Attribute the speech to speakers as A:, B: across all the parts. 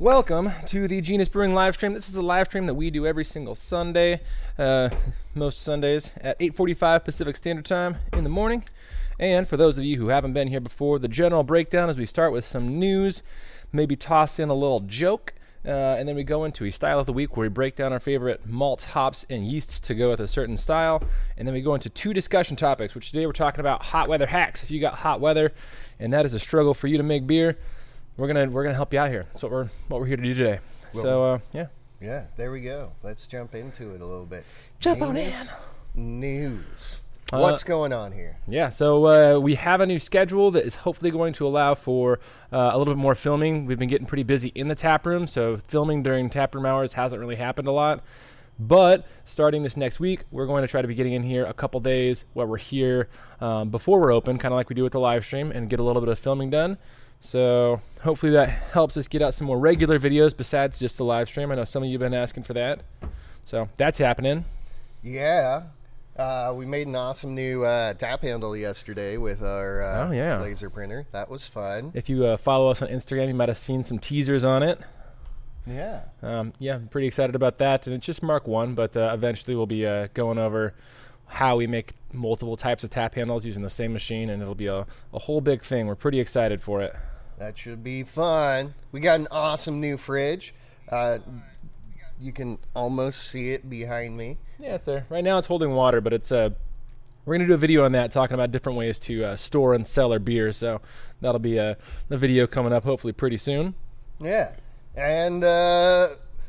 A: Welcome to the Genus Brewing live stream. This is a live stream that we do every single Sunday, uh, most Sundays at 8:45 Pacific Standard Time in the morning. And for those of you who haven't been here before, the general breakdown is we start with some news, maybe toss in a little joke, uh, and then we go into a style of the week where we break down our favorite malts, hops, and yeasts to go with a certain style. And then we go into two discussion topics, which today we're talking about hot weather hacks. If you got hot weather and that is a struggle for you to make beer, we're gonna we're gonna help you out here. That's what we're what we're here to do today. so uh, yeah,
B: Yeah, there we go. Let's jump into it a little bit.
A: Jump on
B: Genus News.
A: Uh,
B: What's going on here?
A: Yeah, so uh, we have a new schedule that is hopefully going to allow for uh, a little bit more filming. We've been getting pretty busy in the tap room, so filming during tap room hours hasn't really happened a lot. But starting this next week, we're going to try to be getting in here a couple days while we're here um, before we're open, kind of like we do with the live stream, and get a little bit of filming done. So hopefully that helps us get out some more regular videos besides just the live stream. I know some of you have been asking for that. So that's happening.
B: Yeah. Uh, we made an awesome new uh, tap handle yesterday with our uh,
A: Oh, yeah.
B: laser printer. That was fun.
A: If you uh, follow us on Instagram, you might have seen some teasers on it.
B: Yeah.
A: Um, yeah, I'm pretty excited about that. And it's just Mark 1, but uh, eventually we'll be uh, going over how we make multiple types of tap handles using the same machine, and it'll be a, a whole big thing. We're pretty excited for it.
B: That should be fun. We got an awesome new fridge. Uh, you can almost see it behind me.
A: Yeah, it's there. Right now it's holding water, but it's Uh, we're going to do a video on that talking about different ways to uh, store and sell our beer. So that'll be a, a video coming up hopefully pretty soon.
B: Yeah. And uh,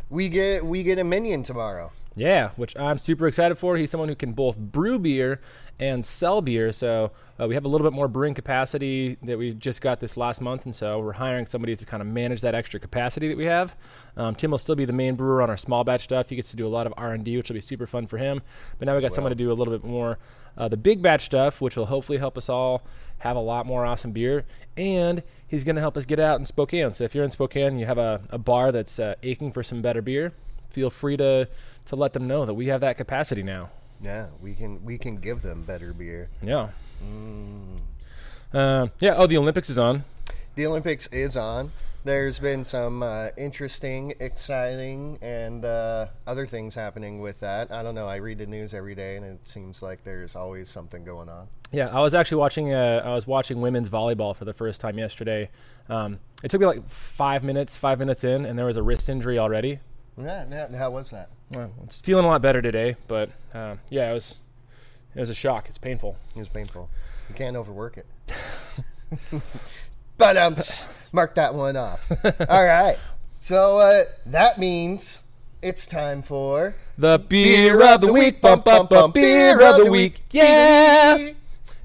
B: we get we get a minion tomorrow.
A: Yeah, which I'm super excited for. He's someone who can both brew beer and sell beer. So uh, we have a little bit more brewing capacity that we just got this last month, and so we're hiring somebody to kind of manage that extra capacity that we have. Um, Tim will still be the main brewer on our small batch stuff. He gets to do a lot of R and D, which will be super fun for him. But now we got someone to do a little bit more uh, the big batch stuff, which will hopefully help us all have a lot more awesome beer. And he's going to help us get out in Spokane. So if you're in Spokane, and you have a, a bar that's uh, aching for some better beer. Feel free to to let them know that we have that capacity now.
B: Yeah, we can we can give them better beer.
A: Yeah. Uh, yeah. Oh, the Olympics is on.
B: The Olympics is on. There's been some uh, interesting, exciting, and uh, other things happening with that. I don't know. I read the news every day, and it seems like there's always something going on.
A: Yeah, I was actually watching. Uh, I was watching women's volleyball for the first time yesterday. Um, it took me like five minutes, five minutes in, and there was a wrist injury already.
B: Yeah, yeah, how was that?
A: Well, it's feeling a lot better today, but uh, yeah, it was it was a shock. It's painful.
B: It was painful. You can't overwork it. but um, mark that one off. All right. So uh, that means it's time for
A: The beer of the week, bump, bump, bump, beer of the week, yeah.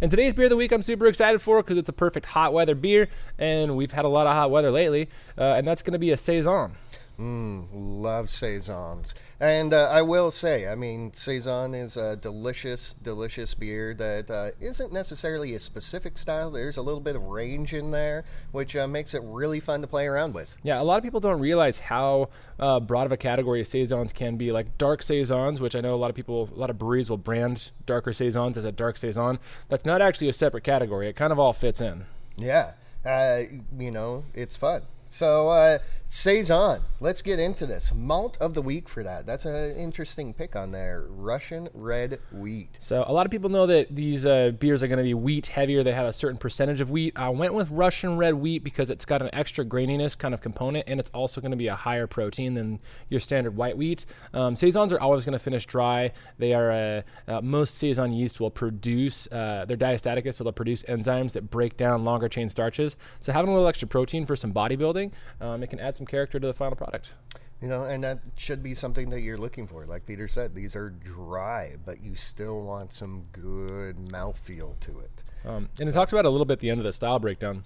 A: And today's beer of the week, I'm super excited for because it's a perfect hot weather beer, and we've had a lot of hot weather lately, uh, and that's going to be a saison.
B: Mm, love saisons, and uh, I will say, I mean, saison is a delicious, delicious beer that uh, isn't necessarily a specific style. There's a little bit of range in there, which uh, makes it really fun to play around with.
A: Yeah, a lot of people don't realize how uh, broad of a category saisons can be. Like dark saisons, which I know a lot of people, a lot of breweries will brand darker saisons as a dark saison. That's not actually a separate category. It kind of all fits in.
B: Yeah, uh, you know, it's fun. So, uh, Saison, let's get into this. Malt of the week for that. That's an interesting pick on there. Russian red wheat.
A: So a lot of people know that these uh, beers are going to be wheat heavier. They have a certain percentage of wheat. I went with Russian red wheat because it's got an extra graininess kind of component, and it's also going to be a higher protein than your standard white wheat. Um, saisons are always going to finish dry. They are uh, uh, most saison yeast will produce uh, they're diastatic, so they'll produce enzymes that break down longer chain starches. So having a little extra protein for some bodybuilding, um, it can add some character to the final product.
B: You know, and that should be something that you're looking for. Like Peter said, these are dry, but you still want some good mouthfeel to it.
A: Um, and it talks about a little bit at the end of the style breakdown,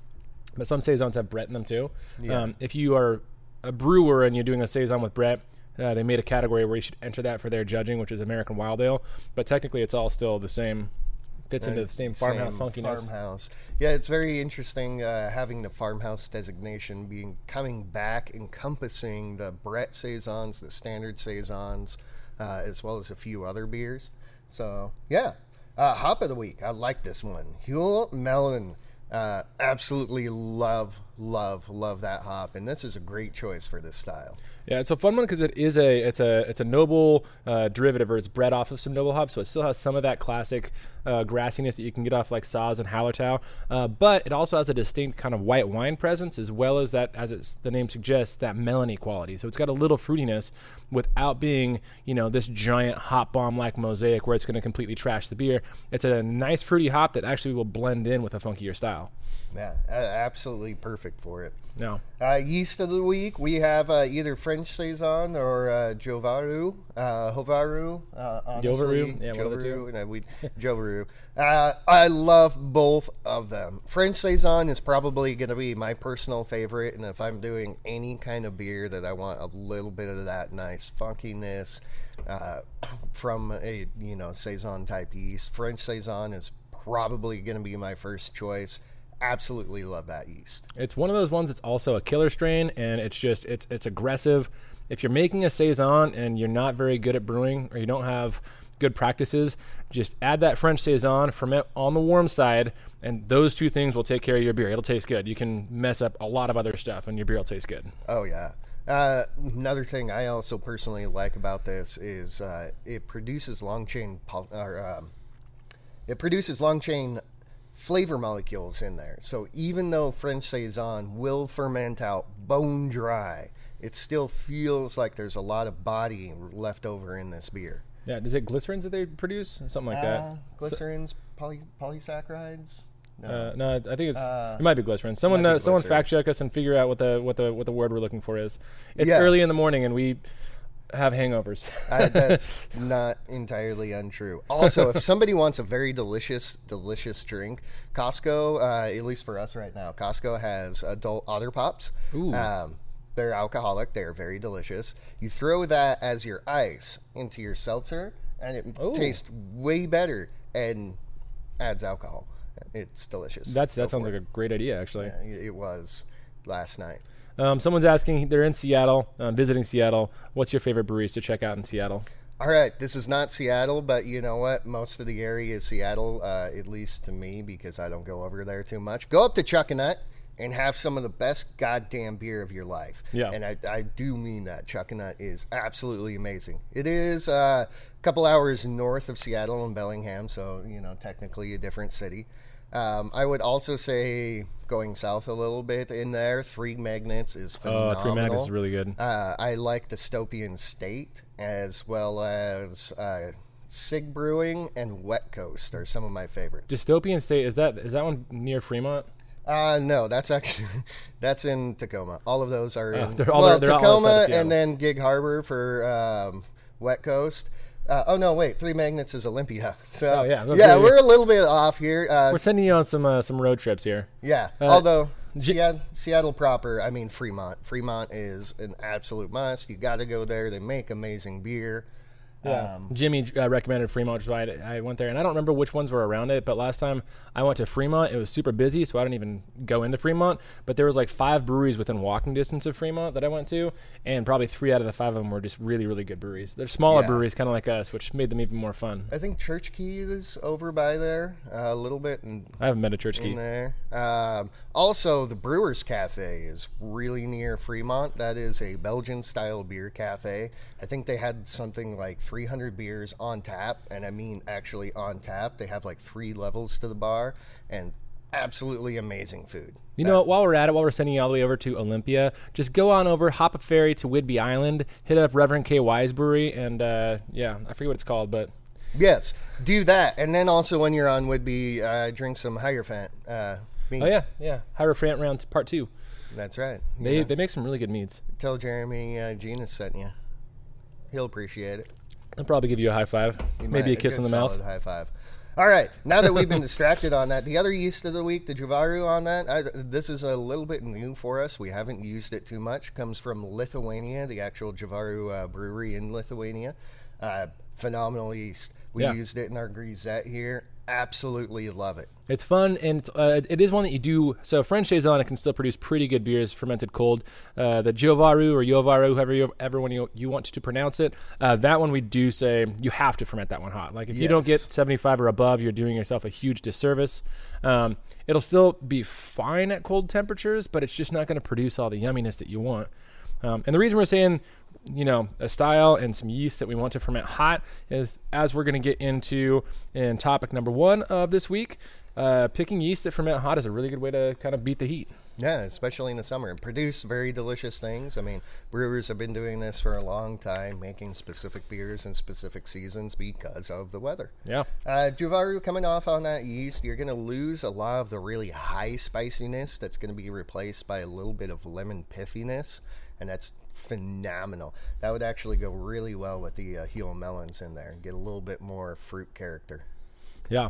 A: but some saisons have Brett in them too.
B: Yeah.
A: Um, if you are a brewer and you're doing a saison with Brett, uh, they made a category where you should enter that for their judging, which is American Wild Ale. But technically, it's all still the same. Fits into the same farmhouse
B: Same
A: funkiness.
B: Farmhouse. Yeah, it's very interesting uh, having the farmhouse designation being coming back, encompassing the Brett saisons, the standard saisons, uh, as well as a few other beers. So yeah, uh, hop of the week. I like this one. Huell Melon. Uh, absolutely love love love that hop, and this is a great choice for this style.
A: Yeah, it's a fun one because it is a it's a it's a noble uh, derivative, or it's bred off of some noble hops, so it still has some of that classic uh, grassiness that you can get off like Saaz and Hallertau, uh, but it also has a distinct kind of white wine presence as well as that, as it's, the name suggests, that melony quality. So it's got a little fruitiness without being you know this giant hop bomb like mosaic where it's going to completely trash the beer. It's a nice fruity hop that actually will blend in with a funkier style.
B: Yeah, absolutely perfect for it.
A: No.
B: Uh, yeast of the week, we have uh, either French Saison or uh, Jovaru, uh, Hovaru, uh, honestly.
A: Jovaru, yeah, one of the two.
B: Jovaru, no, we, Jovaru. Uh, I love both of them. French Saison is probably going to be my personal favorite, and if I'm doing any kind of beer that I want a little bit of that nice funkiness uh, from a you know Saison type yeast, French Saison is probably going to be my first choice. Absolutely love that yeast.
A: It's one of those ones that's also a killer strain, and it's just it's it's aggressive. If you're making a saison and you're not very good at brewing, or you don't have good practices, just add that French saison, ferment on the warm side, and those two things will take care of your beer. It'll taste good. You can mess up a lot of other stuff, and your beer will taste good.
B: Oh yeah. Uh, another thing I also personally like about this is uh, it produces long chain or um, it produces long chain flavor molecules in there. So even though French saison will ferment out bone dry, it still feels like there's a lot of body left over in this beer.
A: Yeah, is it glycerins that they produce? Something like
B: Uh,
A: that.
B: glycerins, poly- polysaccharides. No.
A: Uh, no, I think it's
B: Uh,
A: it might be glycerin. Someone uh, someone fact check us and figure out what the what the what the word we're looking for is. It's
B: Yeah.
A: early in the morning and we have hangovers.
B: Uh, that's not entirely untrue. Also, if somebody wants a very delicious, delicious drink, Costco, uh, at least for us right now, Costco has adult otter pops.
A: Ooh.
B: Um, they're alcoholic. They're very delicious. You throw that as your ice into your seltzer, and it
A: Ooh.
B: tastes way better and adds alcohol. It's delicious.
A: That's
B: Go
A: that sounds
B: for
A: like a great idea actually.
B: it. Yeah, it was last night.
A: Um, someone's asking. They're in Seattle, um, visiting Seattle. What's your favorite breweries to check out in Seattle?
B: All right, this is not Seattle, but you know what? Most of the area is Seattle, uh, at least to me, because I don't go over there too much. Go up to Chuckanut and have some of the best goddamn beer of your life.
A: Yeah.
B: And I, I do mean that. Chuckanut is absolutely amazing. It is uh, a couple hours north of Seattle and Bellingham, so, you know, technically a different city. Um, I would also say going south a little bit in there, Three Magnets is phenomenal.
A: Three Magnets is really good.
B: Uh, I like Dystopian State as well as uh, Sig Brewing and Wet Coast are some of my favorites.
A: Dystopian State is that is that one near Fremont?
B: Uh, no, that's actually that's in Tacoma. All of those are in
A: they're all-
B: well,
A: they're all outside of
B: Tacoma and then Gig Harbor for um, Wet Coast. Uh, oh no, wait, Three Magnets is Olympia. So
A: Oh, yeah.
B: yeah,
A: Yeah,
B: we're a little bit off here. Uh,
A: We're sending you on some uh, some road trips here.
B: Yeah.
A: Uh,
B: Although Seattle, Seattle proper, I mean Fremont. Fremont is an absolute must. You got to go there. They make amazing beer. Um,
A: Jimmy uh, recommended Fremont, which is why I, I went there, and I don't remember which ones were around it. But last time I went to Fremont, it was super busy, so I didn't even go into Fremont. But there was like five breweries within walking distance of Fremont that I went to, and probably three out of the five of them were just really, really good breweries. They're smaller
B: Yeah.
A: breweries, kind of like us, which made them even more fun.
B: I think Church Key is over by there uh, a little bit and
A: I haven't been to Church Key.
B: there. Um, also, the Brouwer's Cafe is really near Fremont. That is a Belgian style beer cafe. I think they had something like 300 beers on tap, and I mean actually on tap. They have like three levels to the bar, and absolutely amazing food.
A: You know, what, while we're at it, while we're sending you all the way over to Olympia, just go on over, hop a ferry to Whidbey Island, hit up Reverend K. Wise Brewery, and uh, yeah, I forget what it's called, but
B: Yes, do that, and then also when you're on Whidbey, uh, drink some Hierophant. Uh, mead.
A: oh yeah, yeah, Hierophant round part two.
B: that's right.
A: They
B: know,
A: they make some really good meads.
B: tell Jeremy uh, Genus sent you. He'll appreciate it.
A: They'll probably give you a high five,
B: You
A: maybe
B: might-
A: a kiss in
B: good
A: the mouth.
B: solid High five. All right. Now that we've been distracted on that, the other yeast of the week, the Jovaru on that, I, this is a little bit new for us. We haven't used it too much. Comes from Lithuania, the actual Jovaru uh, brewery in Lithuania. Uh, phenomenal yeast. We
A: Yeah.
B: used it in our grisette here. Absolutely love it.
A: It's fun, and it's, uh, it is one that you do. So French saison can still produce pretty good beers fermented cold. Uh, the Giovaru or Yovaru, however you, everyone you, you want to pronounce it, uh, that one we do say you have to ferment that one hot. Like if you don't get 75 or above, you're doing yourself a huge disservice. Um, it'll still be fine at cold temperatures, but it's just not going to produce all the yumminess that you want. Um, and the reason we're saying, you know, a style and some yeast that we want to ferment hot is as we're going to get into in topic number one of this week. Uh, picking yeast that ferment hot is a really good way to kind of beat the heat.
B: Yeah, especially in the summer, and produce very delicious things. I mean, brewers have been doing this for a long time, making specific beers in specific seasons because of the weather.
A: Yeah.
B: Uh, Juvaru coming off on that yeast, you're going to lose a lot of the really high spiciness that's going to be replaced by a little bit of lemon pithiness, and that's phenomenal. That would actually go really well with the uh, Huell melons in there and get a little bit more fruit character.
A: Yeah.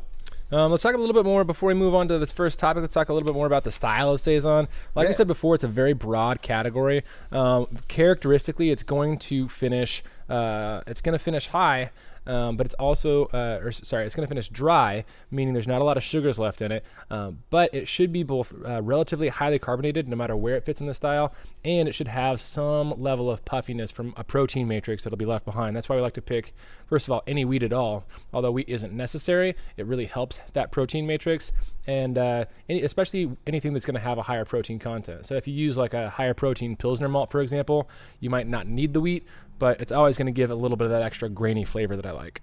A: Um, let's talk a little bit more before we move on to the first topic. Let's talk a little bit more about the style of saison. Like I said before, it's a very broad category. Um, characteristically, it's going to finish. Uh, it's going to finish high, um, but it's also, uh, or sorry, it's going to finish dry, meaning there's not a lot of sugars left in it. Um, but it should be both uh, relatively highly carbonated, no matter where it fits in the style, and it should have some level of puffiness from a protein matrix that'll be left behind. That's why we like to pick, first of all, any wheat at all. Although wheat isn't necessary, it really helps that protein matrix, and uh, any, especially anything that's going to have a higher protein content. So if you use like a higher protein pilsner malt, for example, you might not need the wheat, but it's always going to give a little bit of that extra grainy flavor that I like.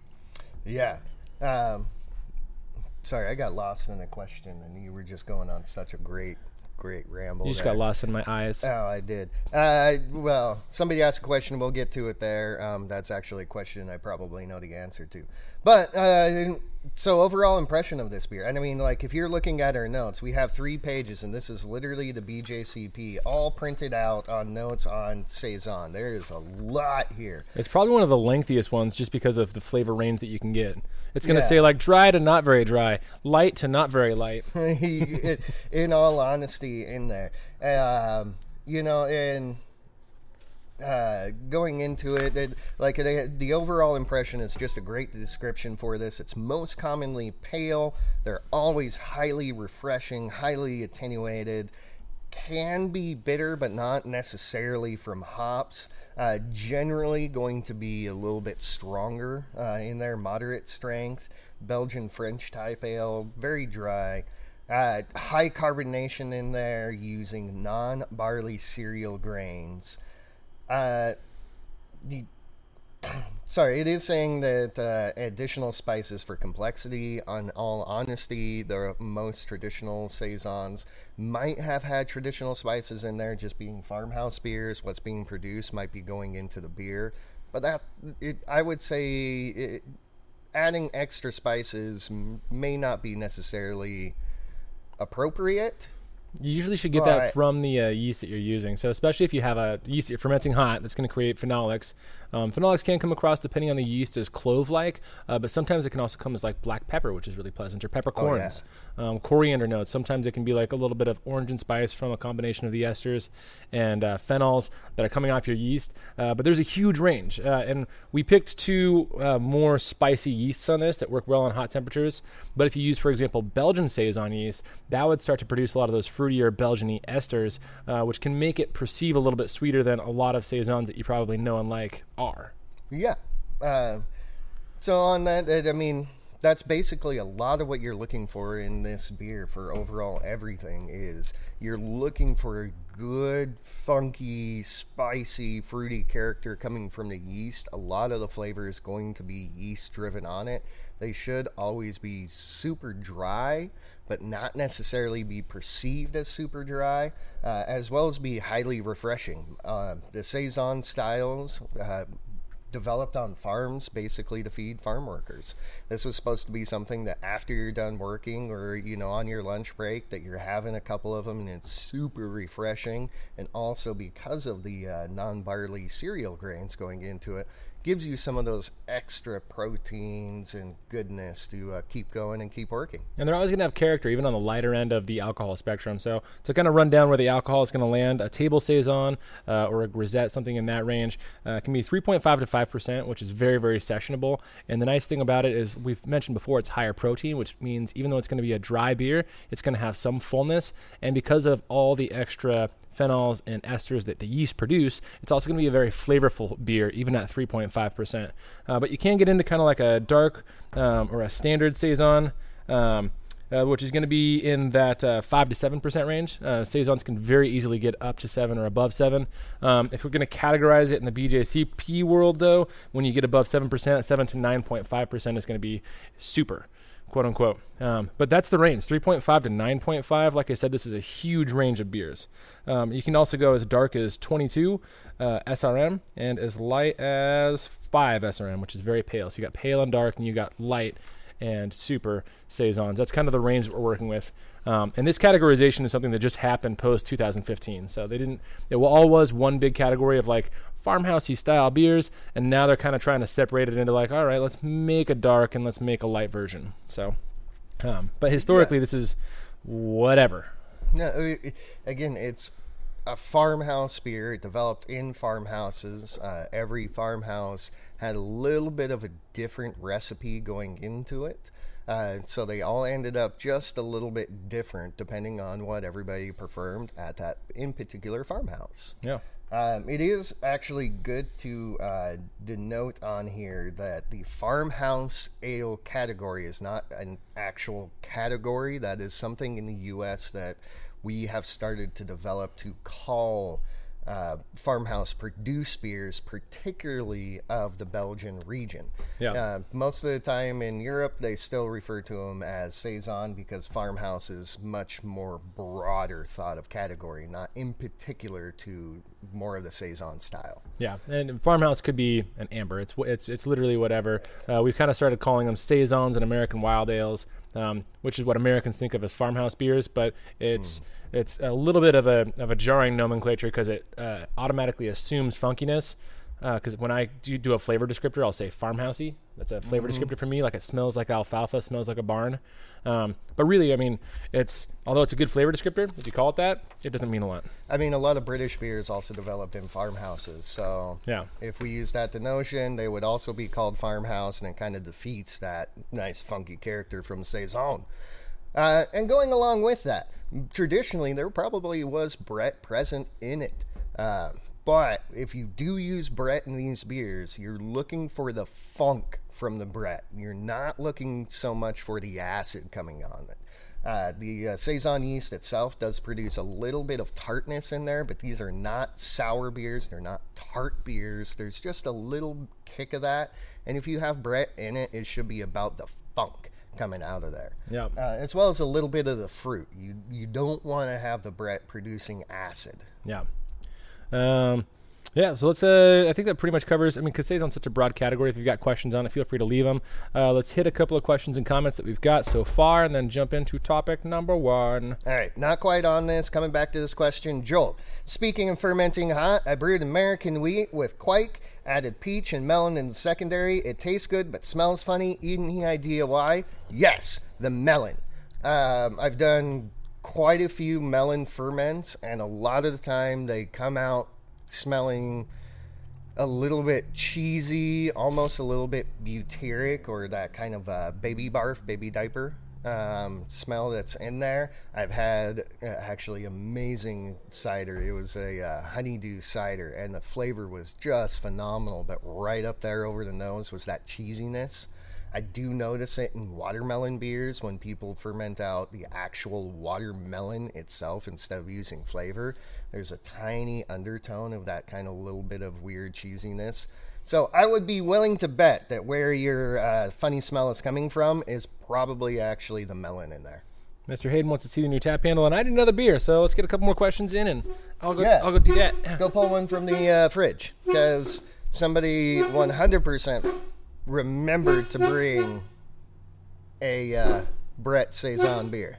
B: Yeah. Um, sorry, I got lost in the question, and you were just going on such a great, great ramble.
A: You just
B: there.
A: got lost in my eyes.
B: Oh, I did. Uh, well, somebody asked a question. We'll get to it there. Um, that's actually a question I probably know the answer to. But uh, so overall impression of this beer. And I mean, like if you're looking at our notes, we have three pages, and this is literally the BJCP, all printed out on notes on saison. There is a lot here.
A: It's probably one of the lengthiest ones just because of the flavor range that you can get. It's going to
B: Yeah.
A: say like dry to not very dry, light to not very light.
B: in all honesty, in there, um, you know, and uh, going into it, it like it, the overall impression is just a great description for this. It's most commonly pale. They're always highly refreshing, highly attenuated. Can be bitter, but not necessarily from hops. Uh, generally, going to be a little bit stronger uh, in their moderate strength. Belgian French type ale, very dry. Uh, high carbonation in there using non barley cereal grains. Uh, the sorry, it is saying that uh, additional spices for complexity. On all honesty, the most traditional saisons might have had traditional spices in there, just being farmhouse beers. What's being produced might be going into the beer, but that it, I would say it, adding extra spices may not be necessarily appropriate.
A: You usually should get that
B: Right.
A: from the uh, yeast that you're using. So especially if you have a yeast that you're fermenting hot, that's going to create phenolics. Um, phenolics can come across depending on the yeast as clove-like, uh, but sometimes it can also come as like black pepper, which is really pleasant, or peppercorns, um, coriander notes. Sometimes it can be like a little bit of orange and spice from a combination of the esters and uh, phenols that are coming off your yeast. Uh, but there's a huge range, uh, and we picked two uh, more spicy yeasts on this that work well on hot temperatures. But if you use, for example, Belgian saison yeast, that would start to produce a lot of those fruitier Belgian esters, uh, which can make it perceive a little bit sweeter than a lot of saisons that you probably know and like are.
B: Yeah. Uh, so on that, I mean, that's basically a lot of what you're looking for in this beer for overall everything is you're looking for a good, funky, spicy, fruity character coming from the yeast. A lot of the flavor is going to be yeast driven on it. They should always be super dry, but not necessarily be perceived as super dry, uh, as well as be highly refreshing. Uh, the saison styles. Uh, developed on farms basically to feed farm workers. This was supposed to be something that after you're done working or you know on your lunch break that you're having a couple of them and it's super refreshing and also because of the uh, non-barley cereal grains going into it gives you some of those extra proteins and goodness to uh, keep going and keep working.
A: And they're always going to have character, even on the lighter end of the alcohol spectrum. So to kind of run down where the alcohol is going to land, a table saison uh, or a grisette, something in that range, uh, can be 3.5 to 5 percent, which is very very sessionable. And the nice thing about it is we've mentioned before it's higher protein, which means even though it's going to be a dry beer, it's going to have some fullness. And because of all the extra phenols and esters that the yeast produce, it's also going to be a very flavorful beer, even at 3.5%. Uh, but you can get into kind of like a dark um, or a standard Saison. Um, uh, which is going to be in that uh, 5 to 7% range. Uh, Saisons can very easily get up to 7 or above 7. Um, if we're going to categorize it in the BJCP world, though, when you get above 7%, 7 to 9.5% is going to be super quote unquote. Um, but that's the range 3.5 to 9.5. Like I said, this is a huge range of beers. Um, you can also go as dark as 22 uh, SRM and as light as 5 SRM, which is very pale. So you got pale and dark, and you got light and super saisons. That's kind of the range that we're working with. Um, and this categorization is something that just happened post 2015. So they didn't. It all was one big category of like farmhousey style beers, and now they're kind of trying to separate it into like, all right, let's make a dark and let's make a light version. So, um, but historically, yeah. this is whatever.
B: No, again, it's a farmhouse beer. It developed in farmhouses. Uh, every farmhouse had a little bit of a different recipe going into it. Uh, so they all ended up just a little bit different depending on what everybody preferred at that in particular farmhouse.
A: Yeah.
B: Um, it is actually good to uh, denote on here that the farmhouse ale category is not an actual category. That is something in the U.S. that we have started to develop to call uh, farmhouse produced beers, particularly of the Belgian region.
A: Yeah. Uh,
B: most of the time in Europe, they still refer to them as saison because farmhouse is much more broader thought of category, not in particular to more of the saison style.
A: Yeah, and farmhouse could be an amber. It's it's it's literally whatever. Uh, we've kind of started calling them saisons and American wild ales, um, which is what Americans think of as farmhouse beers, but it's. Mm it's a little bit of a of a jarring nomenclature because it uh, automatically assumes funkiness. Because uh, when I do, do a flavor descriptor, I'll say farmhousey. That's a flavor mm-hmm. descriptor for me. Like it smells like alfalfa, smells like a barn. Um, but really, I mean, it's although it's a good flavor descriptor, if you call it that, it doesn't mean a lot.
B: I mean, a lot of British beers also developed in farmhouses. So
A: yeah,
B: if we use that denotion, they would also be called farmhouse, and it kind of defeats that nice funky character from saison. Uh, and going along with that, traditionally there probably was Brett present in it. Uh, but if you do use Brett in these beers, you're looking for the funk from the Brett. You're not looking so much for the acid coming on it. Uh, the uh, saison yeast itself does produce a little bit of tartness in there, but these are not sour beers. They're not tart beers. There's just a little kick of that. And if you have Brett in it, it should be about the funk coming out of there.
A: Yeah.
B: Uh, as well as a little bit of the fruit. You you don't want to have the Brett producing acid.
A: Yeah. Um, yeah, so let's. Uh, I think that pretty much covers. I mean, because on such a broad category. If you've got questions on it, feel free to leave them. Uh, let's hit a couple of questions and comments that we've got so far, and then jump into topic number one.
B: All right, not quite on this. Coming back to this question, Joel. Speaking of fermenting hot, I brewed American wheat with quake, added peach and melon in the secondary. It tastes good, but smells funny. Any idea why? Yes, the melon. Um, I've done quite a few melon ferments, and a lot of the time they come out smelling a little bit cheesy, almost a little bit butyric or that kind of uh, baby barf, baby diaper um, smell that's in there. I've had uh, actually amazing cider. It was a uh, honeydew cider, and the flavor was just phenomenal. But right up there over the nose was that cheesiness. I do notice it in watermelon beers when people ferment out the actual watermelon itself instead of using flavor. There's a tiny undertone of that kind of little bit of weird cheesiness. So I would be willing to bet that where your uh, funny smell is coming from is probably actually the melon in there.
A: Mr. Hayden wants to see the new tap handle, and I need another beer, so let's get a couple more questions in, and I'll go. Yeah. I'll go do that.
B: go pull one from the uh, fridge because somebody 100% remembered to bring a uh, Brett saison beer.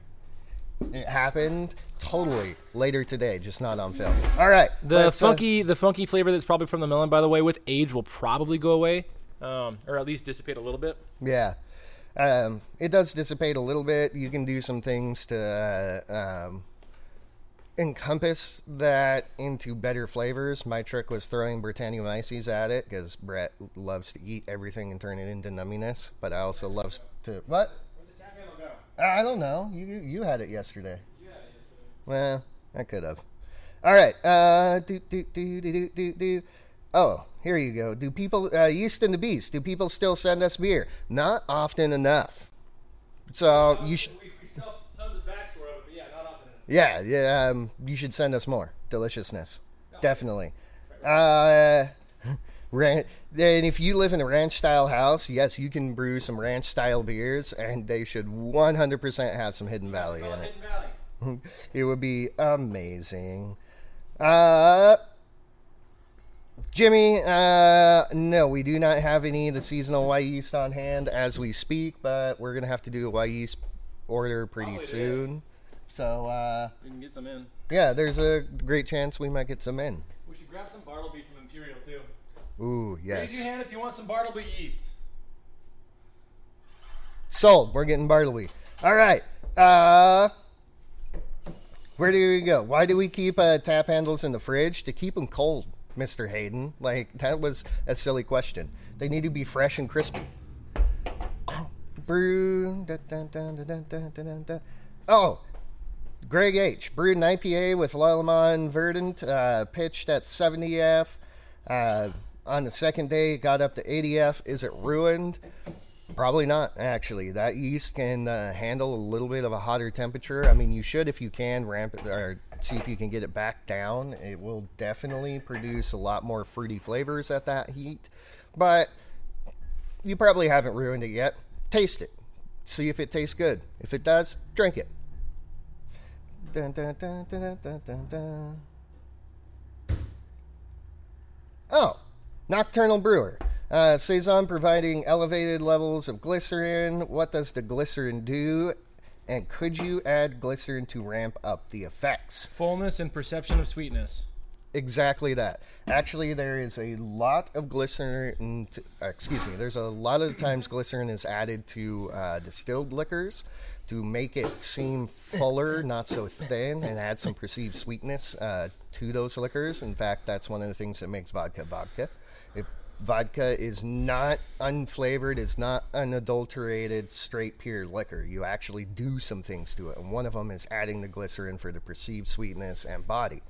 B: It happened totally later today, just not on film. All right,
A: The
B: uh,
A: funky, the funky flavor that's probably from the melon, by the way, with age will probably go away, um, or at least dissipate a little bit.
B: Yeah. Um, it does dissipate a little bit. You can do some things to uh, um, encompass that into better flavors. My trick was throwing Brettanomyces at it because Brett loves to eat everything and turn it into numminess. But I also loves to what? Where'd the tap go? I don't know. You you had it yesterday. Well, I could have. All right. Uh, do, do, do, do, do, do, do. Oh, here you go. Do people, uh, Yeast and the Beast, do people still send us beer? Not often enough. So you should,
A: We, sell tons of backstory of it, but yeah, not often.
B: Yeah, yeah, um, you should send us more. Deliciousness. Definitely. Uh, ran- and if you live in a ranch style house, yes, you can brew some ranch style beers, and they should 100% have some Hidden Valley in it. It would be amazing. Uh, Jimmy, uh, no, we do not have any of the seasonal Wyeast on hand as we speak, but we're gonna have to do a Wyeast order pretty
A: Probably
B: soon. So uh,
A: we can get some in.
B: Yeah, there's a great chance we might get some in.
A: We should grab some Bartleby from Imperial too.
B: Ooh, yes.
A: Raise your hand if you want some Bartleby yeast.
B: Sold. We're getting Bartleby. All right. Uh, where do we go? Why do we keep uh, tap handles in the fridge? To keep them cold, Mr. Hayden. Like, that was a silly question. They need to be fresh and crispy. Brew. Oh, Greg H. Brewed an IPA with Lallemand Verdant, uh, pitched at 70F. Uh, on the second day, got up to 80F. Is it ruined? Probably not, actually. That yeast can uh, handle a little bit of a hotter temperature. I mean, you should, if you can, ramp it or see if you can get it back down. It will definitely produce a lot more fruity flavors at that heat. But you probably haven't ruined it yet. Taste it. See if it tastes good. If it does, drink it. Dun, dun, dun, dun, dun, dun, dun. Oh, Nocturnal Brewer. Uh, Saison providing elevated levels of glycerin. What does the glycerin do? And could you add glycerin to ramp up the effects?
A: Fullness and perception of sweetness.
B: Exactly that. Actually, there is a lot of glycerin. To, uh, excuse me. There's a lot of times glycerin is added to uh, distilled liquors to make it seem fuller, not so thin, and add some perceived sweetness uh, to those liquors. In fact, that's one of the things that makes vodka vodka. If vodka is not unflavored, is not unadulterated, straight pure liquor, you actually do some things to it, and one of them is adding the glycerin for the perceived sweetness and body.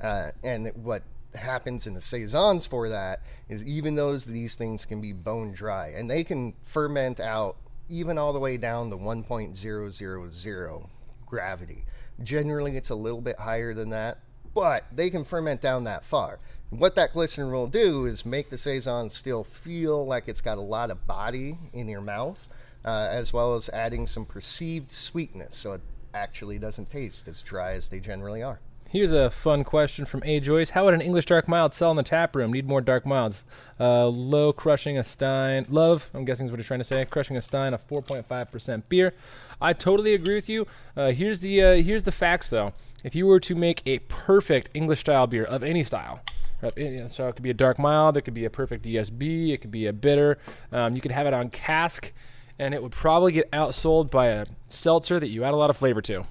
B: Uh, and what happens in the saisons for that is even those these things can be bone dry and they can ferment out even all the way down to 1.000 gravity. Generally, it's a little bit higher than that, but they can ferment down that far. What that glycerin will do is make the saison still feel like it's got a lot of body in your mouth, uh, as well as adding some perceived sweetness, so it actually doesn't taste as dry as they generally are.
A: Here's a fun question from A. Joyce. How would an English dark mild sell in the tap room? Need more dark milds. Uh, low crushing a Stein. Love, I'm guessing is what he's trying to say. Crushing a Stein, a 4.5% beer. I totally agree with you. Uh, here's the uh, here's the facts though. If you were to make a perfect English style beer of any style, so it could be a dark mild, it could be a perfect ESB, it could be a bitter. Um, you could have it on cask, and it would probably get outsold by a seltzer that you add a lot of flavor to.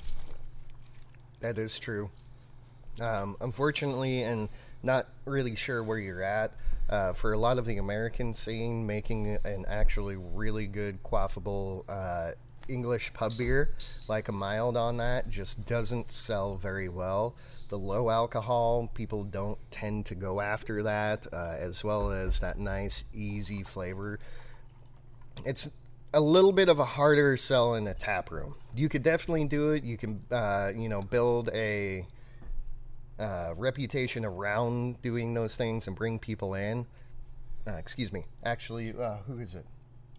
B: That is true. Um, unfortunately, and not really sure where you're at, uh, for a lot of the American scene, making an actually really good quaffable uh, English pub beer, like a mild on that, just doesn't sell very well. The low alcohol, people don't tend to go after that, uh, as well as that nice, easy flavor it's a little bit of a harder sell in a tap room. You could definitely do it. You can, uh, you know, build a uh, reputation around doing those things and bring people in. Uh, excuse me. Actually, uh, who is it?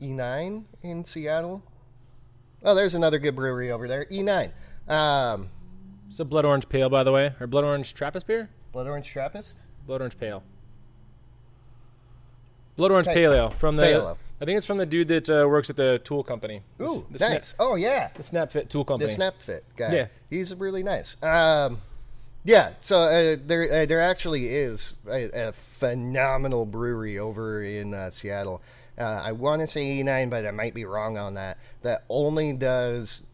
B: E9 in Seattle. Oh, there's another good brewery over there. E9. Um,
A: It's a blood orange pale, by the way, or blood orange Trappist beer.
B: Blood Orange Trappist.
A: Blood orange pale. Blood orange
B: Pa-
A: pale ale from the
B: Paleo.
A: I think it's from the dude that uh, works at the tool company. The
B: Ooh,
A: the Snap-
B: nice. Oh yeah,
A: the SnapFit tool company.
B: the SnapFit guy.
A: Yeah.
B: he's really nice. Um, yeah, so uh, there uh, there actually is a, a phenomenal brewery over in uh, Seattle. Uh, I want to say 89, but I might be wrong on that. That only does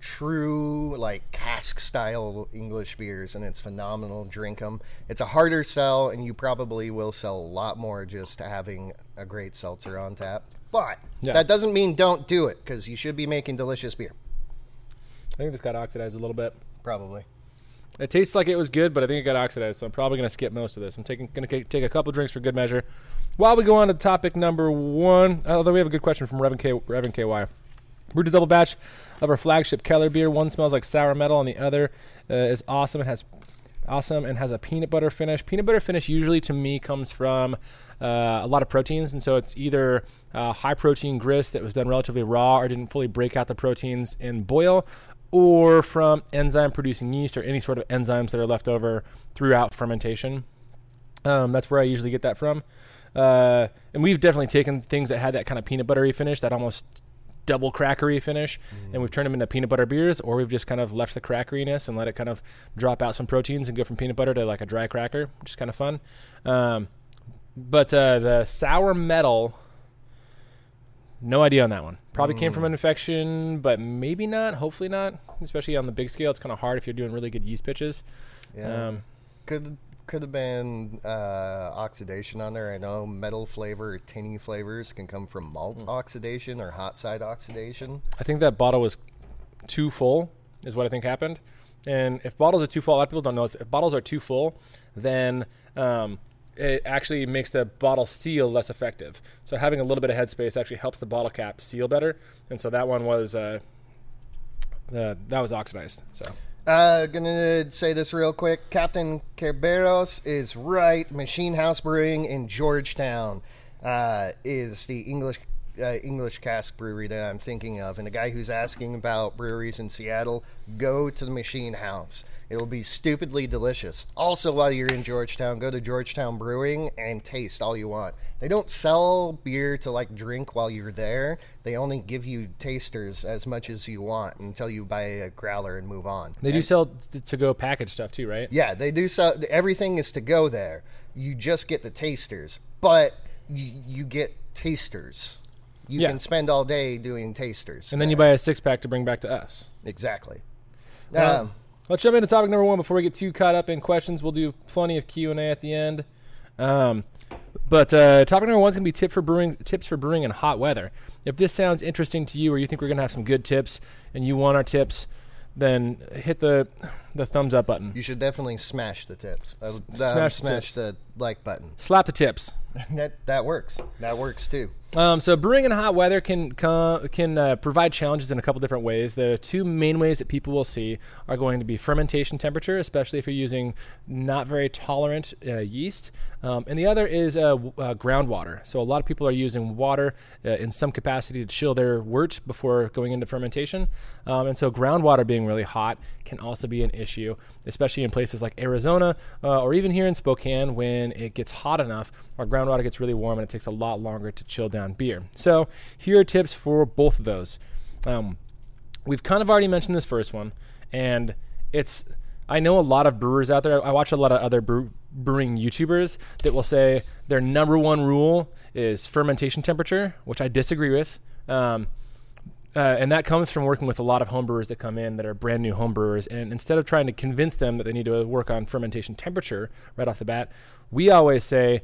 B: true like cask style English beers, and it's phenomenal. Drink them. It's a harder sell, and you probably will sell a lot more just having a great seltzer on tap. But
A: Yeah.
B: that doesn't mean don't do it because you should be making delicious beer.
A: I think this got oxidized a little bit.
B: Probably.
A: It tastes like it was good, but I think it got oxidized, so I'm probably going to skip most of this. I'm taking going to take a couple drinks for good measure. While we go on to topic number one, although we have a good question from Revan K. Revan KY. Brewed a double batch of our flagship Keller beer. One smells like sour metal, and the other uh, is awesome. It has awesome and has a peanut butter finish. Peanut butter finish usually to me comes from uh, a lot of proteins, and so it's either uh, high protein grist that was done relatively raw or didn't fully break out the proteins in boil, or from enzyme producing yeast or any sort of enzymes that are left over throughout fermentation. Um, that's where I usually get that from. Uh, and we've definitely taken things that had that kind of peanut buttery finish, that almost double crackery finish, and we've turned them into peanut butter beers, or we've just kind of left the crackeriness and let it kind of drop out some proteins and go from peanut butter to like a dry cracker, which is kind of fun. Um, but uh, the sour metal, no idea on that one. Probably came from an infection, but maybe not. Hopefully not. Especially on the big scale, it's kind of hard if you're doing really good yeast pitches.
B: Yeah.
A: Um,
B: could could have been uh, oxidation on there. I know metal flavor or tinny flavors can come from malt
A: Hmm.
B: oxidation or hot side oxidation.
A: I think that bottle was too full, is what I think happened. And if bottles are too full, a lot of people don't know this. If bottles are too full, then um, it actually makes the bottle seal less effective. So having a little bit of headspace actually helps the bottle cap seal better. And so that one was uh, uh, that was oxidized. So
B: Uh, gonna say this real quick. Captain Kerberos is right. Machine House Brewing in Georgetown uh, is the English uh, English cask brewery that I'm thinking of. And the guy who's asking about breweries in Seattle, go to the Machine House. It'll be stupidly delicious. Also, while you're in Georgetown, go to Georgetown Brewing and taste all you want. They don't sell beer to like drink while you're there. They only give you tasters as much as you want until you buy a growler and move on.
A: they do sell to go package stuff too, right?
B: Yeah, they do. So everything is to go there. You just get the tasters, but you, you get tasters. You
A: Yeah.
B: can spend all day doing tasters,
A: And then you buy a six pack to bring back to us.
B: exactly.
A: Uh,
B: Um,
A: let's jump into topic number one before we get too caught up in questions. We'll do plenty of Q and A at the end. Um, but uh, topic number one is going to be tip for brewing, tips for brewing in hot weather. If this sounds interesting to you, or you think we're going to have some good tips, and you want our tips, then hit the the thumbs up button.
B: you should definitely smash the tips. Would-
A: smash the
B: smash
A: tips.
B: the like button.
A: Slap the tips.
B: that that works. That works too.
A: Um, so brewing in hot weather can can uh, provide challenges in a couple different ways. The two main ways that people will see are going to be fermentation temperature, especially if you're using not very tolerant uh, yeast, um, and the other is uh, uh, groundwater. So a lot of people are using water uh, in some capacity to chill their wort before going into fermentation, um, and so groundwater being really hot can also be an issue, especially in places like Arizona uh, or even here in Spokane when it gets hot enough. Our groundwater gets really warm and it takes a lot longer to chill down beer. So, here are tips for both of those. Um, we've kind of already mentioned this first one, and it's I know a lot of brewers out there. I watch a lot of other brew, brewing YouTubers that will say their number one rule is fermentation temperature, which I disagree with. Um, uh, and that comes from working with a lot of homebrewers that come in that are brand new homebrewers. And instead of trying to convince them that they need to work on fermentation temperature right off the bat, we always say